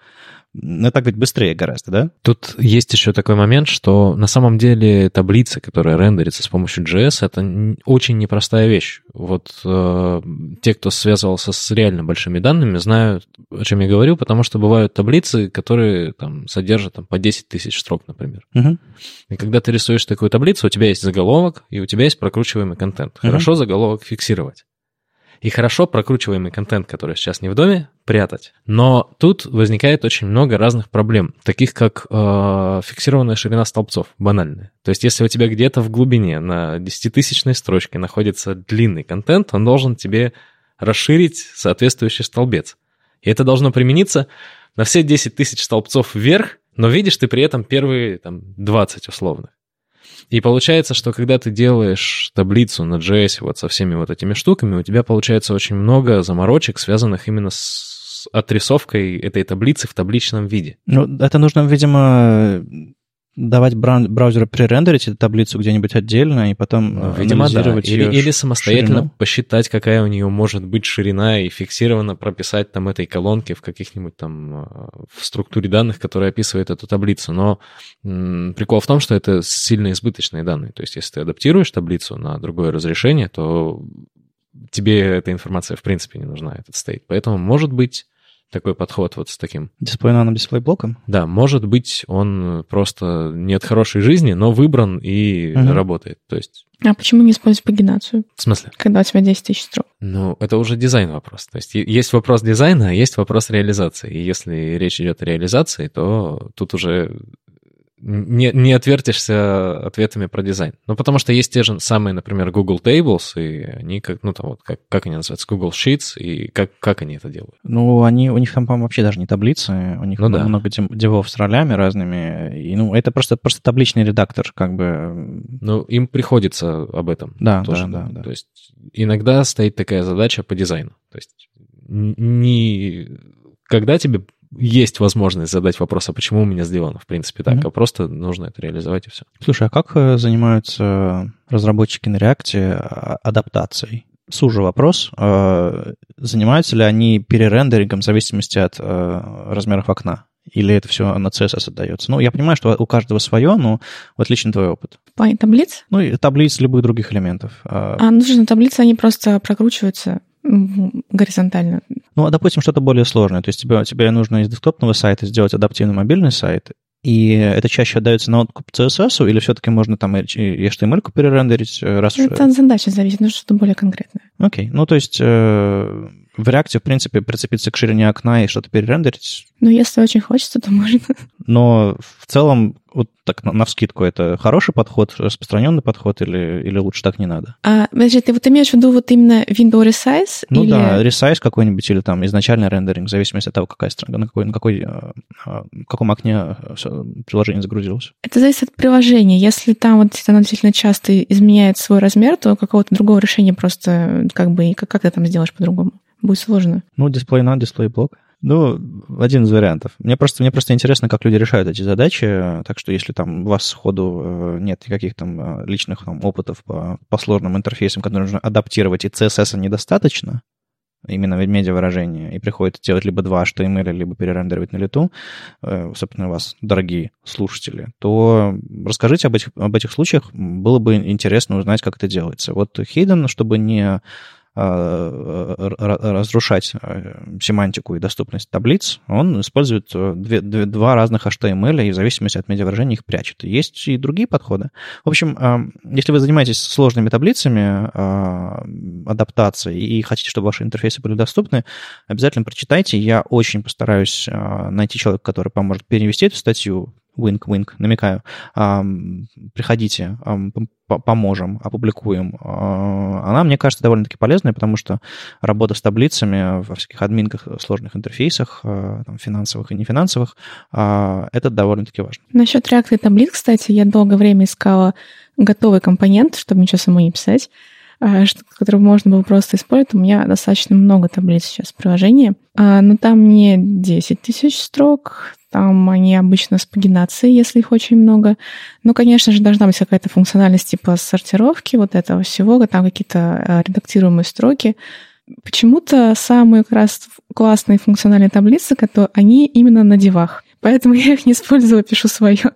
Ну, так ведь быстрее гораздо, да? Тут есть еще такой момент, что на самом деле таблица, которая рендерится с помощью JS, это очень непростая вещь. Вот э, те, кто связывался с реально большими данными, знают, о чем я говорю, потому что бывают таблицы, которые там содержат там, по 10 тысяч строк, например. Мгм. И когда ты рисуешь такую таблицу, у тебя есть заголовок, и у тебя есть прокручиваемый контент. Хорошо заголовок фиксировать. И хорошо прокручиваемый контент, который сейчас не в доме, прятать. Но тут возникает очень много разных проблем, таких как э, фиксированная ширина столбцов, банальная. То есть если у тебя где-то в глубине на 10-тысячной строчке находится длинный контент, он должен тебе расширить соответствующий столбец. И это должно примениться на все 10 тысяч столбцов вверх, но видишь ты при этом первые там, 20 условно. И получается, что когда ты делаешь таблицу на JS вот со всеми вот этими штуками, у тебя получается очень много заморочек, связанных именно с отрисовкой этой таблицы в табличном виде. Ну, это нужно, видимо, давать брау- браузеру пререндерить эту таблицу где-нибудь отдельно и потом Ну, э, Видимо, да. анализировать Или, её или ш- самостоятельно ширину. посчитать, какая у нее может быть ширина, и фиксированно прописать там этой колонке в каких-нибудь там э, в структуре данных, которая описывает эту таблицу. Но м, прикол в том, что это сильно избыточные данные. То есть, если ты адаптируешь таблицу на другое разрешение, то тебе эта информация в принципе не нужна, этот стейт. Поэтому может быть такой подход вот с таким Дисплей на дисплей блоком. да, может быть, он просто не от хорошей жизни, но выбран и Мгм. работает. То есть, А почему не использовать пагинацию, в смысле? когда у тебя 10 тысяч строк? Ну, это уже дизайн вопрос. То есть, есть вопрос дизайна, а есть вопрос реализации. И если речь идет о реализации, то тут уже не, не отвертишься ответами про дизайн. Ну, потому что есть те же самые, например, Google Tables, и они как, ну, там вот, как, как они называются, Google Sheets, и как, как они это делают? Ну, они, у них там, по-моему, вообще даже не таблицы, у них Ну да. много девов с ролями разными, и, ну, это просто, просто табличный редактор, как бы, Ну, им приходится об этом. да, тоже, да, да, да. То есть иногда стоит такая задача по дизайну. То есть не когда тебе есть возможность задать вопрос, а почему у меня сделано, в принципе, так, Мгм. а просто нужно это реализовать и все. Слушай, а как э, занимаются разработчики на реакте а, адаптацией? Сужу вопрос. э, Занимаются ли они перерендерингом в зависимости от э, размеров окна? Или это все на CSS отдается? Ну, я понимаю, что у каждого свое, но вот лично твой опыт. В плане таблиц? Ну, и таблиц любых других элементов. А, ну, слушай, ну, таблицы, они просто прокручиваются горизонтально. Ну, а, допустим, что-то более сложное. То есть тебе, тебе нужно из десктопного сайта сделать адаптивный мобильный сайт, и это чаще отдается на откуп CSS, или все-таки можно там HTML-ку перерендерить, э, раз уж- Это от задачи зависит, ну, что-то более конкретное. Окей, ну то есть э, в реакте, в принципе, прицепиться к ширине окна и что-то перерендерить, Но если очень хочется, то можно. но в целом, вот так на, навскидку, это хороший подход, распространенный подход или, или лучше так не надо? А, подожди, ты вот имеешь в виду вот именно window resize? Ну или... да, ресайз какой-нибудь или там изначальный рендеринг, в зависимости от того, какая страна, на какой, на какой, э, э, в каком окне э, приложение загрузилось. Это зависит от приложения. Если там вот оно действительно часто изменяет свой размер, то какого-то другого решения просто как бы как, как ты там сделаешь по-другому? Будет сложно. Ну, дисплей на, дисплей блок. Ну, один из вариантов. Мне просто, мне просто интересно, как люди решают эти задачи. Так что, если там у вас сходу э, нет никаких там э, личных там, опытов по, по сложным интерфейсам, которые нужно адаптировать, и CSS недостаточно, именно медиавыражение, и приходится делать либо два HTML, либо перерендеривать на лету, э, собственно, у вас, дорогие слушатели, то расскажите об этих, об этих случаях. Было бы интересно узнать, как это делается. Вот Hidden, чтобы не разрушать э, семантику и доступность таблиц, он использует э, две- две- два разных HTML и в зависимости от медиавыражения их прячет. Есть и другие подходы. В общем, э, если вы занимаетесь сложными таблицами, э, адаптацией и хотите, чтобы ваши интерфейсы были доступны, обязательно прочитайте. Я очень постараюсь э, найти человека, который поможет перевести эту статью. Wink-wink, намекаю. Ам, Приходите, поможем, опубликуем. А, Она, мне кажется, довольно-таки полезная, потому что работа с таблицами во всяких админках, сложных интерфейсах, э, там, финансовых и нефинансовых, а, это довольно-таки важно. Насчет React и таблиц, кстати, я долгое время искала готовый компонент, чтобы ничего самой не писать, что- который можно было просто использовать. У меня достаточно много таблиц сейчас в приложении, А, но там не 10 тысяч строк, там они обычно с пагинацией, если их очень много. Ну, конечно же, должна быть какая-то функциональность типа сортировки вот этого всего, там какие-то а, редактируемые строки. Почему-то самые как раз классные функциональные таблицы, которые они именно на девах. Поэтому <laughs> я их не использую, пишу свое.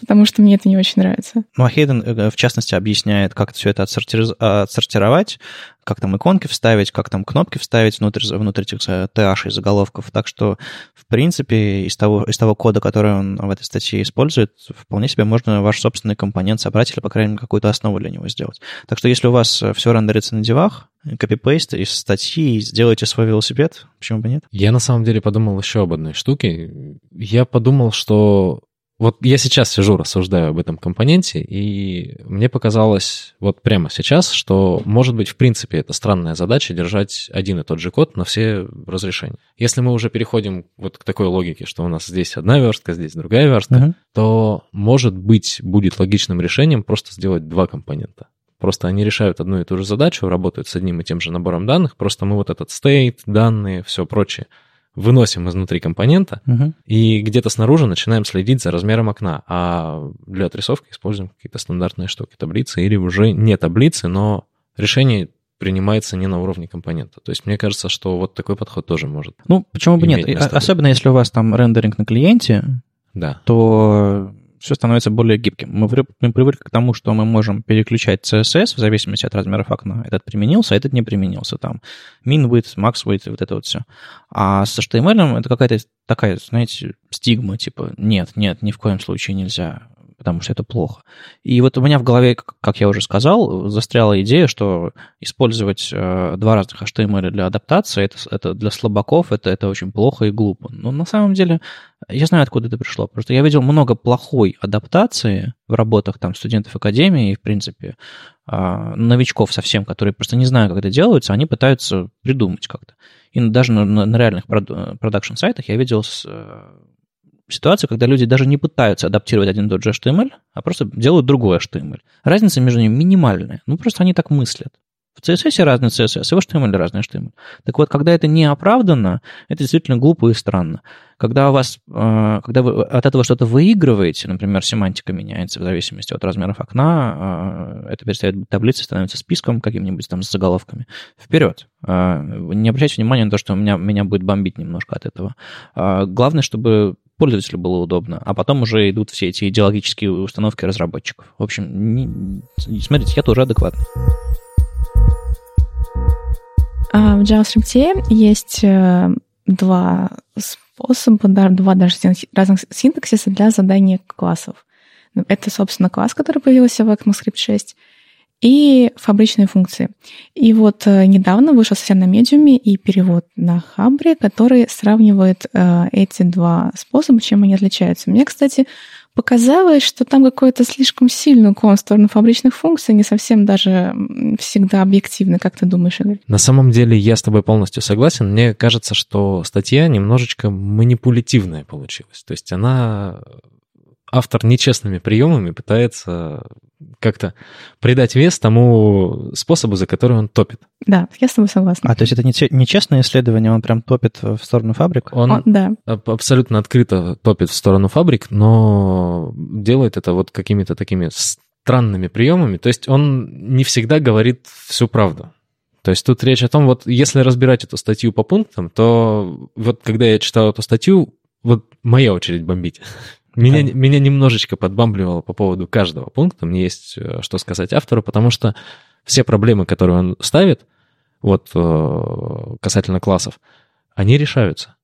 Потому что мне это не очень нравится. Ну, а Хейден, э, в частности, объясняет, как все это отсортировать, как там иконки вставить, как там кнопки вставить внутрь, внутрь этих TH и заголовков. Так что, в принципе, из того, из того кода, который он в этой статье использует, вполне себе можно ваш собственный компонент собрать или, по крайней мере, какую-то основу для него сделать. Так что, если у вас все рендерится на девах, копипейст из статьи, сделайте свой велосипед, почему бы нет? Я на самом деле подумал еще об одной штуке. Я подумал, что вот я сейчас сижу, рассуждаю об этом компоненте, и мне показалось вот прямо сейчас, что, может быть, в принципе, это странная задача держать один и тот же код на все разрешения. Если мы уже переходим вот к такой логике, что у нас здесь одна верстка, здесь другая верстка, uh-huh. то, может быть, будет логичным решением просто сделать два компонента. Просто они решают одну и ту же задачу, работают с одним и тем же набором данных, просто мы вот этот state, данные, все прочее выносим изнутри компонента угу. и где-то снаружи начинаем следить за размером окна. А для отрисовки используем какие-то стандартные штуки, таблицы или уже не таблицы, но решение принимается не на уровне компонента. То есть мне кажется, что вот такой подход тоже может. Ну, почему бы нет? Особенно если у вас там рендеринг на клиенте, да. то все становится более гибким. Мы, мы привыкли к тому, что мы можем переключать CSS в зависимости от размеров окна. Этот применился, а этот не применился. Там min width, max width, вот это вот все. А с HTML это какая-то такая, знаете, стигма, типа, нет, нет, ни в коем случае нельзя потому что это плохо. И вот у меня в голове, как я уже сказал, застряла идея, что использовать э, два разных HTML для адаптации, это, это для слабаков, это, это очень плохо и глупо. Но на самом деле я знаю, откуда это пришло. Просто я видел много плохой адаптации в работах там студентов академии и, в принципе, э, новичков совсем, которые просто не знают, как это делается, они пытаются придумать как-то. И даже на, на реальных продакшн-сайтах я видел с, э, ситуацию, когда люди даже не пытаются адаптировать один и тот же HTML, а просто делают другой HTML. Разница между ними минимальная. Ну, просто они так мыслят. В CSS разный CSS, и в HTML разный HTML. Так вот, когда это не оправдано, это действительно глупо и странно. Когда у вас, э, когда вы от этого что-то выигрываете, например, семантика меняется в зависимости от размеров окна, э, это перестает быть таблицей, становится списком каким-нибудь там с заголовками. Вперед. Э, не обращайте внимания на то, что меня, меня будет бомбить немножко от этого. Главное, чтобы пользователю было удобно, а потом уже идут все эти идеологические установки разработчиков. В общем, не, смотрите, я тоже адекватный. А в JavaScript есть э, два способа, два даже разных синтаксиса для задания классов. Это, собственно, класс, который появился в ECMAScript 6, и фабричные функции. И вот э, недавно вышел совсем на медиуме и перевод на Хабре, который сравнивает э, эти два способа, чем они отличаются. Мне, кстати, показалось, что там какой-то слишком сильный уклон в сторону фабричных функций, не совсем даже всегда объективно, как ты думаешь, Игорь? На самом деле я с тобой полностью согласен. Мне кажется, что статья немножечко манипулятивная получилась. То есть она автор нечестными приемами пытается как-то придать вес тому способу, за который он топит. Да, я с тобой согласна. А, то есть это нечестное исследование, он прям топит в сторону фабрик? Он о, да. абсолютно открыто топит в сторону фабрик, но делает это вот какими-то такими странными приемами. То есть он не всегда говорит всю правду. То есть тут речь о том, вот если разбирать эту статью по пунктам, то вот когда я читал эту статью, вот моя очередь бомбить. Меня, да. меня немножечко подбамбливало по поводу каждого пункта. Мне есть э, что сказать автору, потому что все проблемы, которые он ставит, вот э, касательно классов, они решаются.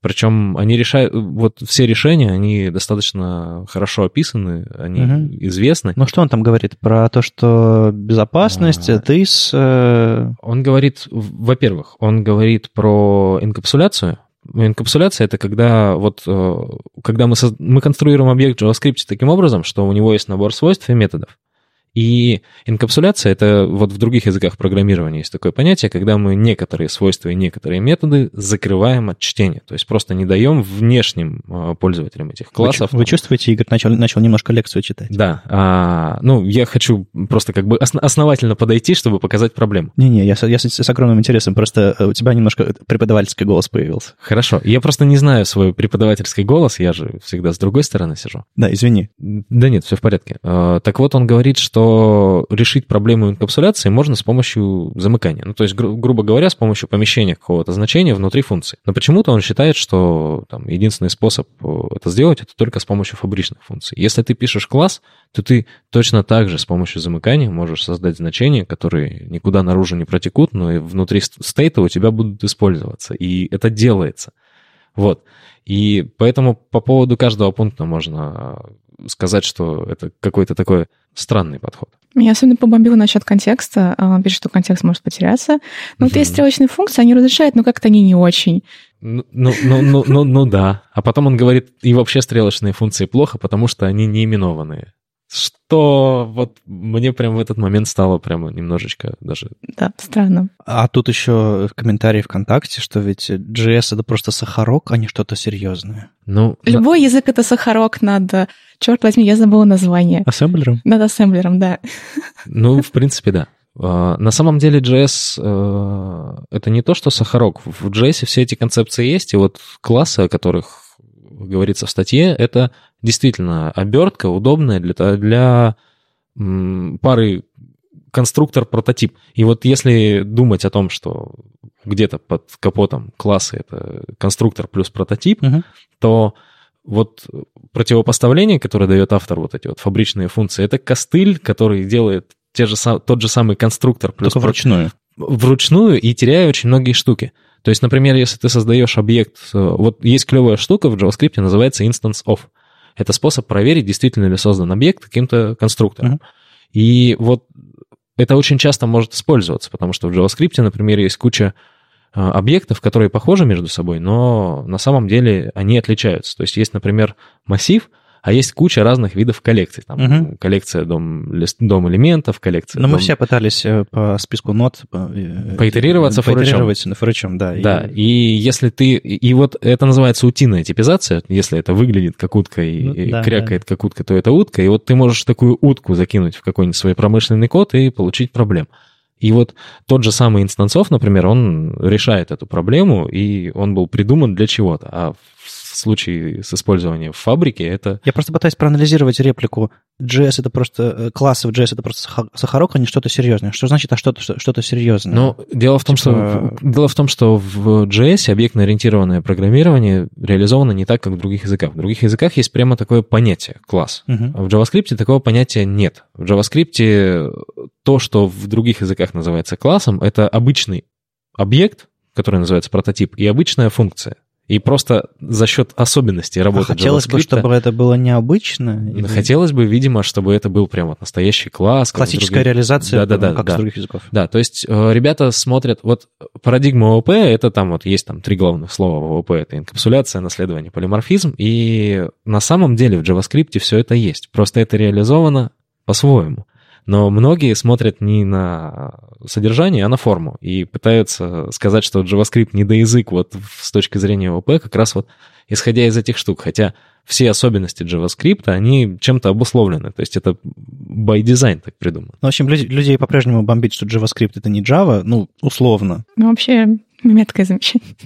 Причем они решают, вот все решения, они достаточно хорошо описаны, они угу. известны. Ну что он там говорит про то, что безопасность, а... ты с... Э, он говорит, во-первых, он говорит про инкапсуляцию, Инкапсуляция — это когда, вот, э, когда мы, со... мы конструируем объект в JavaScript таким образом, что у него есть набор свойств и методов. И инкапсуляция — это вот в других языках программирования есть такое понятие, когда мы некоторые свойства и некоторые методы закрываем от чтения. То есть просто не даем внешним а, пользователям этих классов. Вы, вы чувствуете, Игорь начал, начал немножко лекцию читать. Да. А, ну, я хочу просто как бы основательно подойти, чтобы показать проблему. Не-не, я, я с, с огромным интересом. Просто у тебя немножко преподавательский голос появился. Хорошо. Я просто не знаю свой преподавательский голос, я же всегда с другой стороны сижу. Да, извини. Да нет, все в порядке. А, так вот, он говорит, что решить проблему инкапсуляции можно с помощью замыкания. Ну, то есть, гру- грубо говоря, с помощью помещения какого-то значения внутри функции. Но почему-то он считает, что там, единственный способ э, это сделать, это только с помощью фабричных функций. Если ты пишешь класс, то ты точно так же с помощью замыкания можешь создать значения, которые никуда наружу не протекут, но и внутри стейта у тебя будут использоваться. И это делается. Вот. И поэтому по поводу каждого пункта можно сказать, что это какой-то такой странный подход. Меня особенно побомбило насчет контекста. А, он пишет, что контекст может потеряться. Ну, вот есть стрелочные функции, они разрешают, но как-то они не очень. Ну, ну, ну, ну, ну, ну да. А потом он говорит, и вообще стрелочные функции плохо, потому что они не именованные что вот мне прям в этот момент стало прямо немножечко даже... Да, странно. А тут еще комментарий ВКонтакте, что ведь JS — это просто сахарок, а не что-то серьезное. Ну, Любой на... язык — это сахарок надо... Черт возьми, я забыла название. Ассемблером? Над ассемблером, да. Ну, в принципе, да. А, на самом деле JS э, — это не то, что сахарок. В JS все эти концепции есть, и вот классы, о которых говорится в статье, это действительно обертка удобная для, для пары конструктор-прототип. И вот если думать о том, что где-то под капотом классы это конструктор плюс прототип, угу. то вот противопоставление, которое дает автор, вот эти вот фабричные функции, это костыль, который делает те же, тот же самый конструктор плюс... Только вручную. Вручную и теряя очень многие штуки. То есть, например, если ты создаешь объект, вот есть клевая штука в JavaScript, называется instance of. Это способ проверить, действительно ли создан объект каким-то конструктором. Uh-huh. И вот это очень часто может использоваться, потому что в JavaScript, например, есть куча э, объектов, которые похожи между собой, но на самом деле они отличаются. То есть есть, например, массив, а есть куча разных видов коллекций. Там угу. коллекция дом, лист, дом элементов, коллекция... Но дом... мы все пытались э, по списку нот... Э, поитерироваться поитерировать форычом. да. Да, и... и если ты... И вот это называется утиная типизация, если это выглядит как утка и, ну, и да, крякает да. как утка, то это утка, и вот ты можешь такую утку закинуть в какой-нибудь свой промышленный код и получить проблем. И вот тот же самый инстанцов, например, он решает эту проблему, и он был придуман для чего-то. А случае с использованием в фабрике это... Я просто пытаюсь проанализировать реплику. JS это просто... Э, классы в JS это просто сахарок, а не что-то серьезное. Что значит, а что-то что серьезное? Ну, дело в том, типа... что... Дело в том, что в JS объектно-ориентированное программирование реализовано не так, как в других языках. В других языках есть прямо такое понятие — класс. Угу. А в JavaScript такого понятия нет. В JavaScript то, что в других языках называется классом, это обычный объект, который называется прототип, и обычная функция. И просто за счет особенностей работы а хотелось бы, чтобы это было необычно? Или... Хотелось бы, видимо, чтобы это был прям вот настоящий класс. Классическая других... реализация, да, да, да, как да. с других языков. Да, то есть э, ребята смотрят... Вот парадигма ООП, это там вот есть там три главных слова в ООП. Это инкапсуляция, наследование, полиморфизм. И на самом деле в JavaScript все это есть. Просто это реализовано по-своему. Но многие смотрят не на содержание, а на форму. И пытаются сказать, что JavaScript не до язык вот с точки зрения ОП, как раз вот исходя из этих штук. Хотя все особенности JavaScript, они чем-то обусловлены. То есть это by design так придумано. Ну, в общем, люди, людей по-прежнему бомбит, что JavaScript это не Java, ну, условно. Ну, вообще, меткое замечание.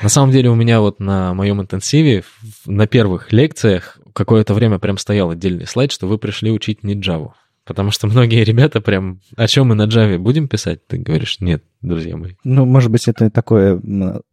На самом деле у меня вот на моем интенсиве на первых лекциях какое-то время прям стоял отдельный слайд, что вы пришли учить не Java. Потому что многие ребята прям, о чем мы на Java будем писать? Ты говоришь, нет, друзья мои. Ну, может быть, это такое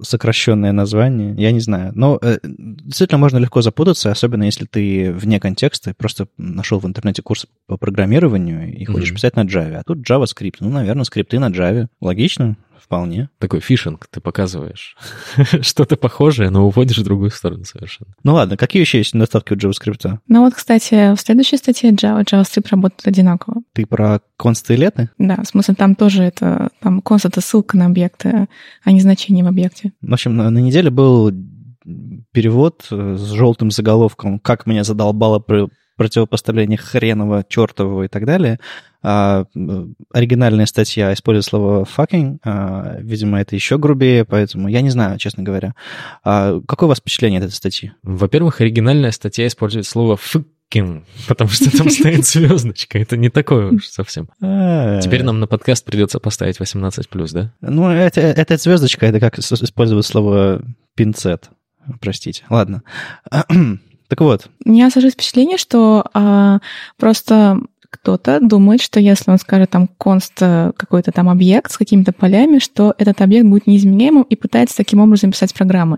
сокращенное название, я не знаю. Но э, действительно можно легко запутаться, особенно если ты вне контекста, просто нашел в интернете курс по программированию и хочешь mm-hmm. писать на Java, а тут JavaScript. Ну, наверное, скрипты на Java. Логично, Вполне. Такой фишинг ты показываешь. <laughs> Что-то похожее, но уводишь в другую сторону совершенно. Ну ладно, какие еще есть недостатки у JavaScript? Ну вот, кстати, в следующей статье Java, JavaScript работает одинаково. Ты про констелеты? Да, в смысле там тоже это, там конст это ссылка на объекты, а не значение в объекте. В общем, на, на неделе был перевод с желтым заголовком «Как меня задолбало противопоставление хреново, чертового и так далее. А, оригинальная статья использует слово fucking, а, видимо, это еще грубее, поэтому я не знаю, честно говоря. А, какое у вас впечатление от этой статьи? Во-первых, оригинальная статья использует слово fucking, потому что там стоит звездочка. Это не такое уж совсем. А. Теперь нам на подкаст придется поставить 18+, да? Ну, это, это звездочка, это как использовать слово пинцет. Простите. Ладно. <clears throat> Так вот. У меня сложилось впечатление, что а, просто кто-то думает, что если он скажет там const э, какой-то там объект с какими-то полями, что этот объект будет неизменяемым и пытается таким образом писать программы.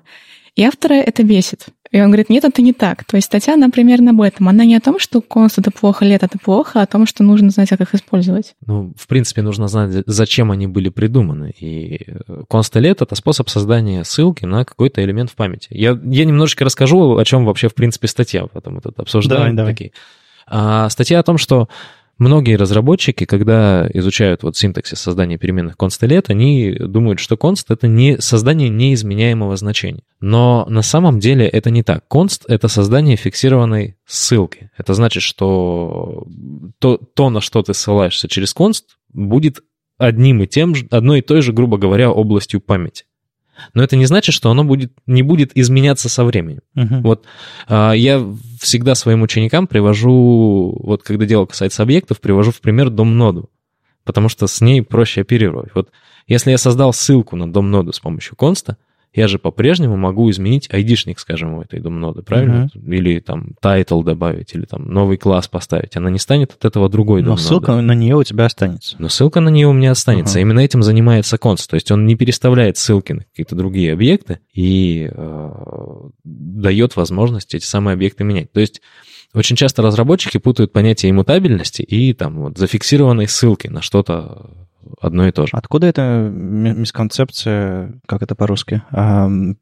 И автора это бесит. И он говорит, нет, это не так. То есть статья, она примерно об этом. Она не о том, что const это плохо, лет это плохо, а о том, что нужно знать, как их использовать. Ну, в принципе, нужно знать, зачем они были придуманы. И const и let — это способ создания ссылки на какой-то элемент в памяти. Я, я немножечко расскажу, о чем вообще, в принципе, статья, потом мы тут обсуждаем давай, такие. Давай. А, статья о том, что Многие разработчики, когда изучают вот синтаксис создания переменных const и они думают, что const — это не создание неизменяемого значения. Но на самом деле это не так. Const — это создание фиксированной ссылки. Это значит, что то, то, на что ты ссылаешься через const, будет одним и тем же, одной и той же, грубо говоря, областью памяти но это не значит, что оно будет, не будет изменяться со временем. Uh-huh. Вот а, я всегда своим ученикам привожу, вот когда дело касается объектов, привожу в пример дом-ноду, потому что с ней проще оперировать. Вот если я создал ссылку на дом-ноду с помощью конста, я же по-прежнему могу изменить айдишник, скажем, у этой дом-ноды, правильно? Uh-huh. Или там title добавить, или там новый класс поставить. Она не станет от этого другой Но ссылка на нее у тебя останется. Но ссылка на нее у меня останется. Uh-huh. Именно этим занимается конст. То есть он не переставляет ссылки на какие-то другие объекты и э, дает возможность эти самые объекты менять. То есть очень часто разработчики путают понятие иммутабельности и там вот зафиксированной ссылки на что-то одно и то же. Откуда эта мисконцепция, как это по-русски,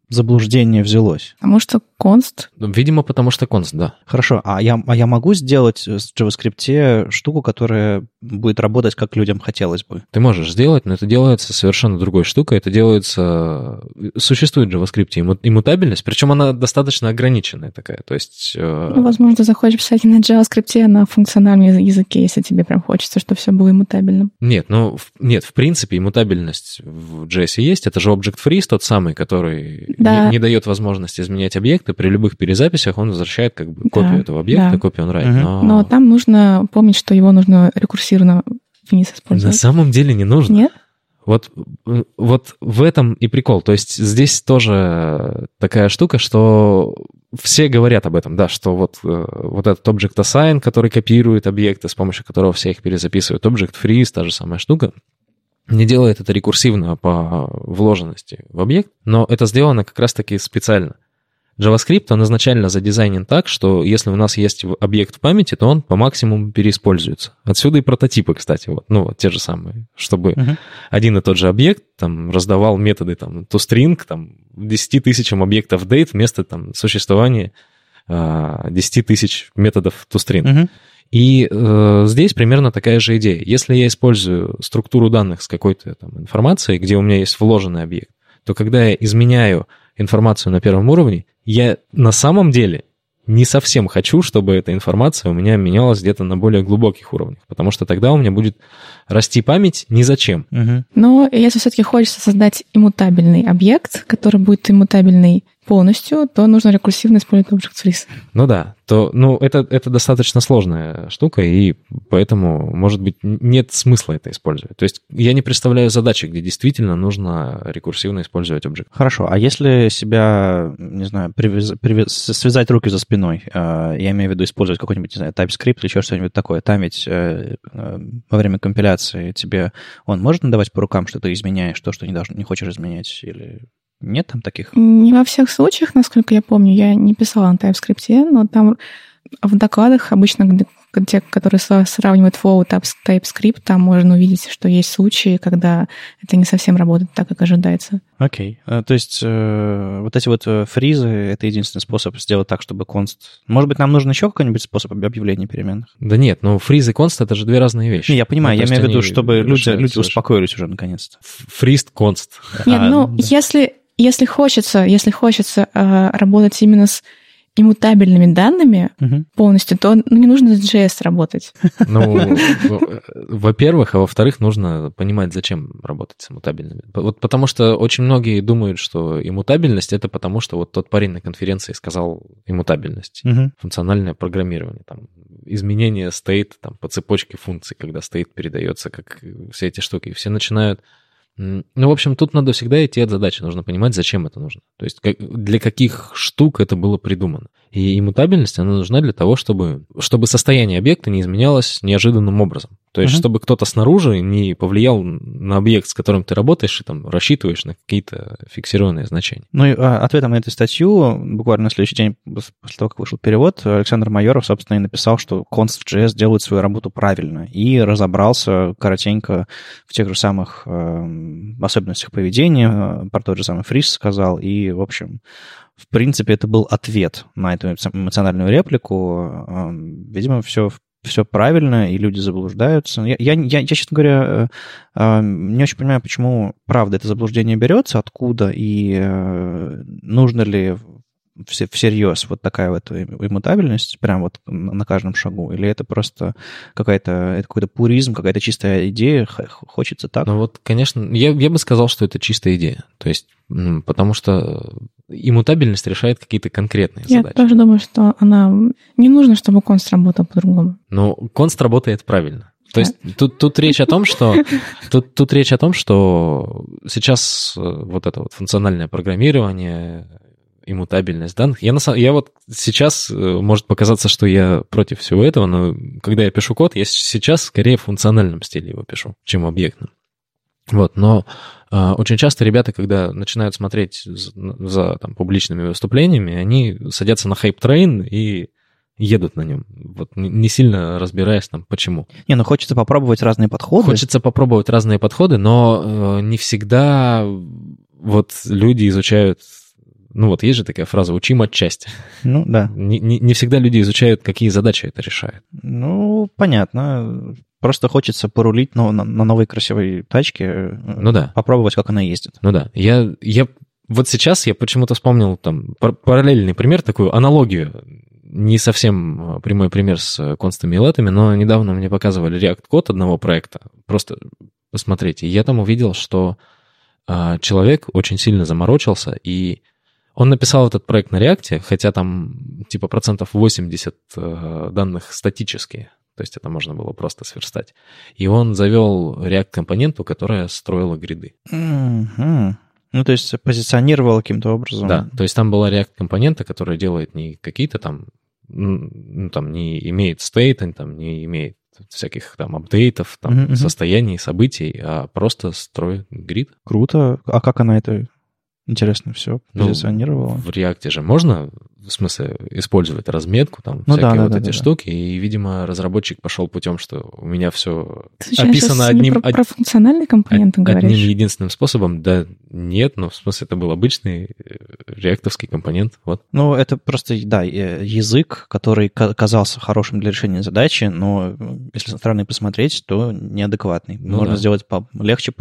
заблуждение взялось? Потому что конст. Ну, видимо, потому что конст, да. Хорошо, а я, а я могу сделать в JavaScript штуку, которая будет работать, как людям хотелось бы? Ты можешь сделать, но это делается совершенно другой штукой. Это делается... Существует в JavaScript иммутабельность, причем она достаточно ограниченная такая. То есть... Э, ну, возможно, ты захочешь писать на JavaScript, а на функциональном языке, если тебе прям хочется, чтобы все было иммутабельным. Нет, ну, нет, в принципе, иммутабельность в JS есть. Это же Object Freeze, тот самый, который да. не, не дает возможности изменять объекты. При любых перезаписях он возвращает как бы копию да, этого объекта, да. копию он write. Угу. Но... но там нужно помнить, что его нужно рекурсивно вниз использовать. На самом деле не нужно. Нет? Вот, вот в этом и прикол. То есть здесь тоже такая штука, что все говорят об этом, да, что вот, э, вот этот Object Assign, который копирует объекты, с помощью которого все их перезаписывают, Object Freeze, та же самая штука, не делает это рекурсивно по вложенности в объект, но это сделано как раз-таки специально. JavaScript, он изначально задизайнен так, что если у нас есть объект в памяти, то он по максимуму переиспользуется. Отсюда и прототипы, кстати, вот, ну, вот те же самые, чтобы uh-huh. один и тот же объект там раздавал методы там toString, там 10 тысячам объектов date вместо там существования э, 10 тысяч методов toString. Uh-huh. И э, здесь примерно такая же идея. Если я использую структуру данных с какой-то там информацией, где у меня есть вложенный объект, то когда я изменяю информацию на первом уровне, я на самом деле не совсем хочу, чтобы эта информация у меня менялась где-то на более глубоких уровнях, потому что тогда у меня будет расти память ни зачем. Угу. Но если все-таки хочется создать иммутабельный объект, который будет иммутабельный полностью, то нужно рекурсивно использовать Object Freeze. Ну да, то, ну, это, это достаточно сложная штука, и поэтому, может быть, нет смысла это использовать. То есть я не представляю задачи, где действительно нужно рекурсивно использовать Object. Хорошо, а если себя, не знаю, привяз, привяз, связать руки за спиной, э, я имею в виду использовать какой-нибудь, не знаю, TypeScript или еще что-нибудь такое, тамить э, э, во время компиляции тебе, он может надавать по рукам, что ты изменяешь то, что не, должен, не хочешь изменять, или нет там таких? Не во всех случаях, насколько я помню. Я не писала на TypeScript, но там в докладах обычно, те, которые сравнивают Flow и TypeScript, там можно увидеть, что есть случаи, когда это не совсем работает так, как ожидается. Окей. Okay. То есть э, вот эти вот э, фризы — это единственный способ сделать так, чтобы const... Может быть, нам нужен еще какой-нибудь способ объявления переменных? Да нет, но фриз и const — это же две разные вещи. Не, я понимаю, ну, я имею в виду, чтобы люди, люди успокоились уже наконец-то. Фриз, const. Нет, а, ну, да. если если хочется, если хочется э, работать именно с иммутабельными данными угу. полностью, то ну, не нужно с JS работать. <laughs> Ну, <laughs> во-первых, а во-вторых, нужно понимать, зачем работать с иммутабельными. Вот потому что очень многие думают, что иммутабельность это потому, что вот тот парень на конференции сказал иммутабельность, угу. функциональное программирование, там, изменение стейт там, по цепочке функций, когда стейт передается, как все эти штуки. И все начинают Ну, в общем, тут надо всегда идти от задачи. Нужно понимать, зачем это нужно. То есть как, для каких штук это было придумано. И иммутабельность, она нужна для того, чтобы, чтобы состояние объекта не изменялось неожиданным образом. То есть, uh-huh. чтобы кто-то снаружи не повлиял на объект, с которым ты работаешь, и там рассчитываешь на какие-то фиксированные значения. Ну и а, ответом на эту статью, буквально на следующий день после того, как вышел перевод, Александр Майоров, собственно, и написал, что Const в JS делает свою работу правильно, и разобрался коротенько в тех же самых э, особенностях поведения, про тот же самый Фрис сказал, и, в общем, в принципе, это был ответ на эту эмоциональную реплику. Видимо, все все правильно, и люди заблуждаются. Я, я, я, я честно говоря, э, э, не очень понимаю, почему, правда, это заблуждение берется, откуда, и э, нужно ли всерьез вот такая вот иммутабельность, прям вот на каждом шагу, или это просто какая-то, это какой-то пуризм, какая-то чистая идея, хочется так? Ну вот, конечно, я, я бы сказал, что это чистая идея, то есть, потому что иммутабельность решает какие-то конкретные я задачи. Я тоже думаю, что она... Не нужно, чтобы конст работал по-другому. Но конст работает правильно. То есть тут, тут речь о том, что <laughs> тут, тут речь о том, что сейчас э, вот это вот функциональное программирование, иммутабельность данных. Я, на, я вот сейчас, э, может показаться, что я против всего этого, но когда я пишу код, я сейчас скорее в функциональном стиле его пишу, чем объектном. Вот, но э, очень часто ребята, когда начинают смотреть за, за там, публичными выступлениями, они садятся на hype train и едут на нем, вот не сильно разбираясь там, почему. Не, ну хочется попробовать разные подходы. Хочется попробовать разные подходы, но э, не всегда вот люди изучают ну вот есть же такая фраза «учим отчасти». Ну да. Не, не, не всегда люди изучают, какие задачи это решает. Ну, понятно. Просто хочется порулить на, на, на новой красивой тачке. Э, ну да. Попробовать, как она ездит. Ну да. Я, я вот сейчас я почему-то вспомнил там параллельный пример, такую аналогию. Не совсем э, прямой пример с констами и летами, но недавно мне показывали React-код одного проекта. Просто посмотрите. Я там увидел, что э, человек очень сильно заморочился и он написал этот проект на реакте, хотя там типа процентов 80 э, данных статические, то есть это можно было просто сверстать. И он завел React-компоненту, которая строила гриды. Mm-hmm. Ну, то есть позиционировал каким-то образом. Да, то есть там была React-компонента, которая делает не какие-то там, ну, там не имеет стейта, там не имеет всяких там апдейтов, там mm-hmm. состояний, событий, а просто строит грид. Круто. А как она это интересно все ну. Ну, в React же можно, в смысле, использовать разметку, там, ну, всякие да, вот да, эти да, штуки, да. и, видимо, разработчик пошел путем, что у меня все Ты описано одним... Про, од... про функциональные компоненты од... говоришь? Одним единственным способом, да, нет, но в смысле это был обычный э, реактовский компонент, вот. Ну, это просто, да, язык, который казался хорошим для решения задачи, но если со стороны посмотреть, то неадекватный. Ну, Можно да. сделать легче,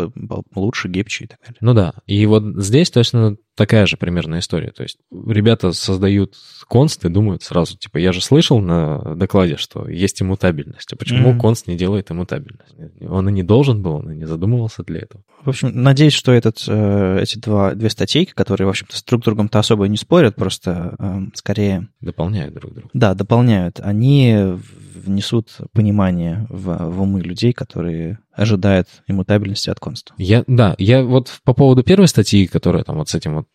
лучше, гибче и так далее. Ну да, и вот здесь, то ну, такая же примерная история. То есть ребята создают конст и думают сразу, типа, я же слышал на докладе, что есть иммутабельность. А почему mm-hmm. конст не делает иммутабельность? Он и не должен был, он и не задумывался для этого. В общем, надеюсь, что этот, э, эти два, две статьи, которые, в общем-то, с друг другом-то особо не спорят, просто э, скорее... Дополняют друг друга. Да, дополняют. Они внесут понимание в, в умы людей, которые ожидают иммутабельности от конста. Я, да, я вот по поводу первой статьи, которая там вот с этим вот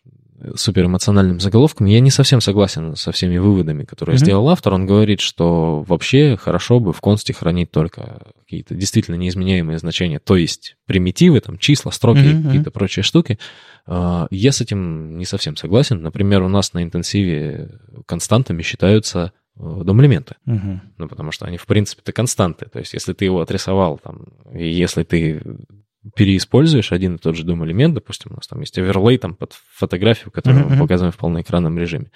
суперэмоциональным заголовком, я не совсем согласен со всеми выводами, которые mm-hmm. сделал автор. Он говорит, что вообще хорошо бы в консте хранить только какие-то действительно неизменяемые значения, то есть примитивы, там числа, строки, mm-hmm. какие-то прочие штуки. А, я с этим не совсем согласен. Например, у нас на интенсиве константами считаются э, DOM-элементы. Угу. Ну, потому что они, в принципе-то, константы. То есть, если ты его отрисовал, там, и если ты переиспользуешь один и тот же DOM-элемент, допустим, у нас там есть оверлей там под фотографию, которую mm-hmm. мы показываем в полноэкранном режиме,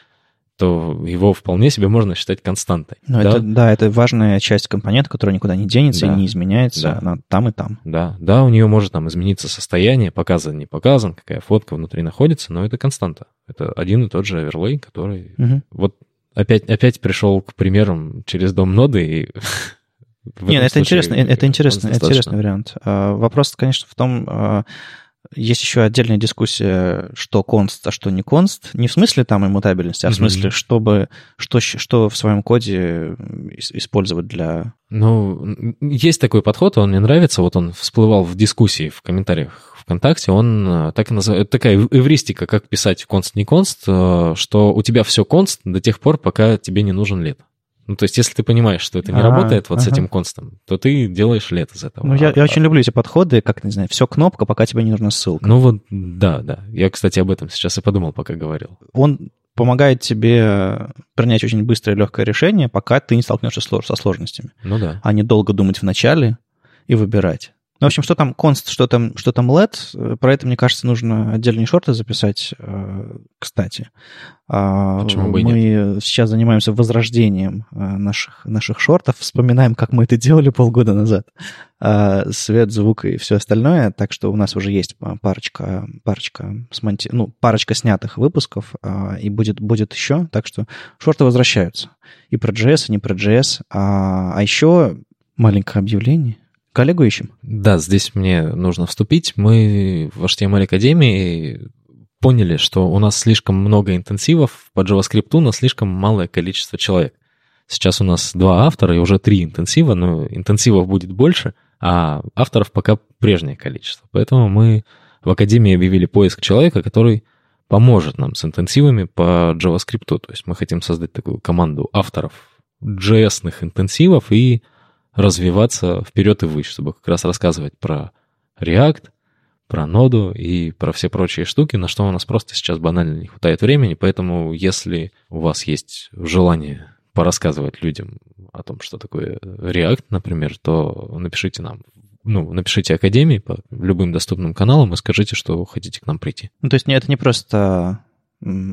то его вполне себе можно считать константой. Ну, да? Это, да, это важная часть компонента, которая никуда не денется да. и не изменяется, да. она там и там. Да, да, у нее может там измениться состояние, показан, не показан, какая фотка внутри находится, но это константа. Это один и тот же оверлей, который... Угу. Вот опять, опять пришел к примерам через дом ноды и <laughs> <laughs> нет, это интересно, это интересно, это интересный вариант. А, вопрос, конечно, в том, а, есть еще отдельная дискуссия, что конст, а что не конст. Не в смысле там иммутабельности, а в смысле, чтобы, что, что в своем коде использовать для... Ну, есть такой подход, он мне нравится. Вот он всплывал в дискуссии, в комментариях ВКонтакте, он э, так и называет, такая эвристика, как писать конст не конст, э, что у тебя все конст до тех пор, пока тебе не нужен лет. Ну, то есть, если ты понимаешь, что это не а, работает вот ага. с этим констом, то ты делаешь лет из этого. Ну, я, я очень люблю эти подходы, как, не знаю, все кнопка, пока тебе не нужна ссылка. Ну, вот, да, да. Я, кстати, об этом сейчас и подумал, пока говорил. Он помогает тебе принять очень быстрое и легкое решение, пока ты не столкнешься со сложностями. Ну да. А не долго думать в начале и выбирать. Ну, в общем, что там const, что там, что там let, про это, мне кажется, нужно отдельные шорты записать, э, кстати. А, Почему бы мы нет? сейчас занимаемся возрождением э, наших, наших шортов, вспоминаем, как мы это делали полгода назад. А, свет, звук и все остальное, так что у нас уже есть парочка, парочка, смонти... ну, парочка снятых выпусков, а, и будет, будет еще, так что шорты возвращаются. И про JS, и не про JS. А, а еще маленькое объявление – коллегу ищем. Да, здесь мне нужно вступить. Мы в HTML Академии поняли, что у нас слишком много интенсивов по JavaScript на слишком малое количество человек. Сейчас у нас два автора и уже три интенсива, но интенсивов будет больше, а авторов пока прежнее количество. Поэтому мы в Академии объявили поиск человека, который поможет нам с интенсивами по JavaScript. То есть мы хотим создать такую команду авторов JS-ных интенсивов и развиваться вперед и выше, чтобы как раз рассказывать про React, про ноду и про все прочие штуки, на что у нас просто сейчас банально не хватает времени, поэтому если у вас есть желание порассказывать людям о том, что такое React, например, то напишите нам ну, напишите Академии по любым доступным каналам и скажите, что хотите к нам прийти. Ну, то есть это не просто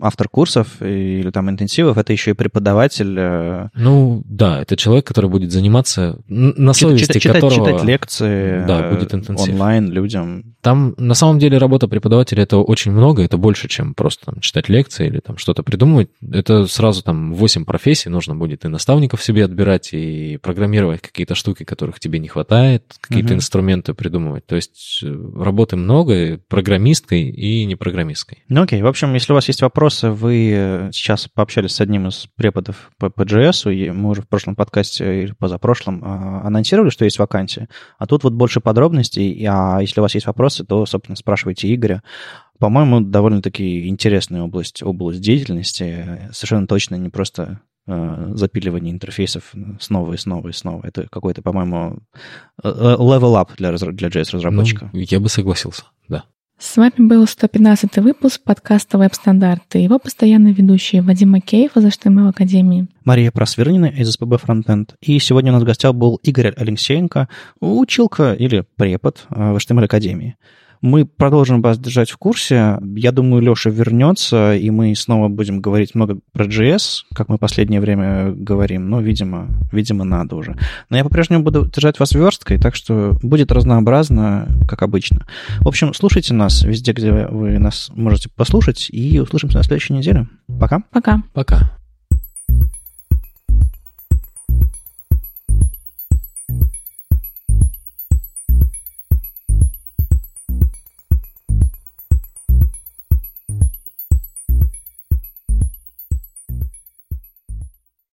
автор курсов или там интенсивов, это еще и преподаватель. Э, ну, да, это человек, который будет заниматься на совести читать, которого... Читать лекции да, будет интенсив. онлайн людям. Там на самом деле работа преподавателя это очень много, это больше, чем просто там, читать лекции или там что-то придумывать. Это сразу там 8 профессий, нужно будет и наставников себе отбирать, и программировать какие-то штуки, которых тебе не хватает, какие-то угу. инструменты придумывать. То есть э, работы много, программисткой и непрограммисткой. Ну окей, в общем, если у вас есть вопросы, вы э, сейчас пообщались с одним из преподов по PGS, и мы уже в прошлом подкасте или позапрошлом а, анонсировали, что есть вакансия, а тут вот больше подробностей, а если у вас есть вопросы, то, собственно, спрашивайте Игоря. По-моему, довольно-таки интересная область, область деятельности, совершенно точно не просто э, запиливание интерфейсов снова и снова и снова. Это какой-то, по-моему, э, level up для, для JS-разработчика. Ну, я бы согласился, да. С вами был 115 выпуск подкаста «Веб-стандарты». Его постоянные ведущие Вадим Макеев из HTML Академии. Мария Просвернина из СПБ Фронтенд. И сегодня у нас в гостях был Игорь Алексеенко, училка или препод э, в HTML Академии. Мы продолжим вас держать в курсе. Я думаю, Леша вернется, и мы снова будем говорить много про JS, как мы последнее время говорим. Но, видимо, видимо, надо уже. Но я по-прежнему буду держать вас версткой, так что будет разнообразно, как обычно. В общем, слушайте нас везде, где вы нас можете послушать, и услышимся на следующей неделе. Пока. Пока. Пока.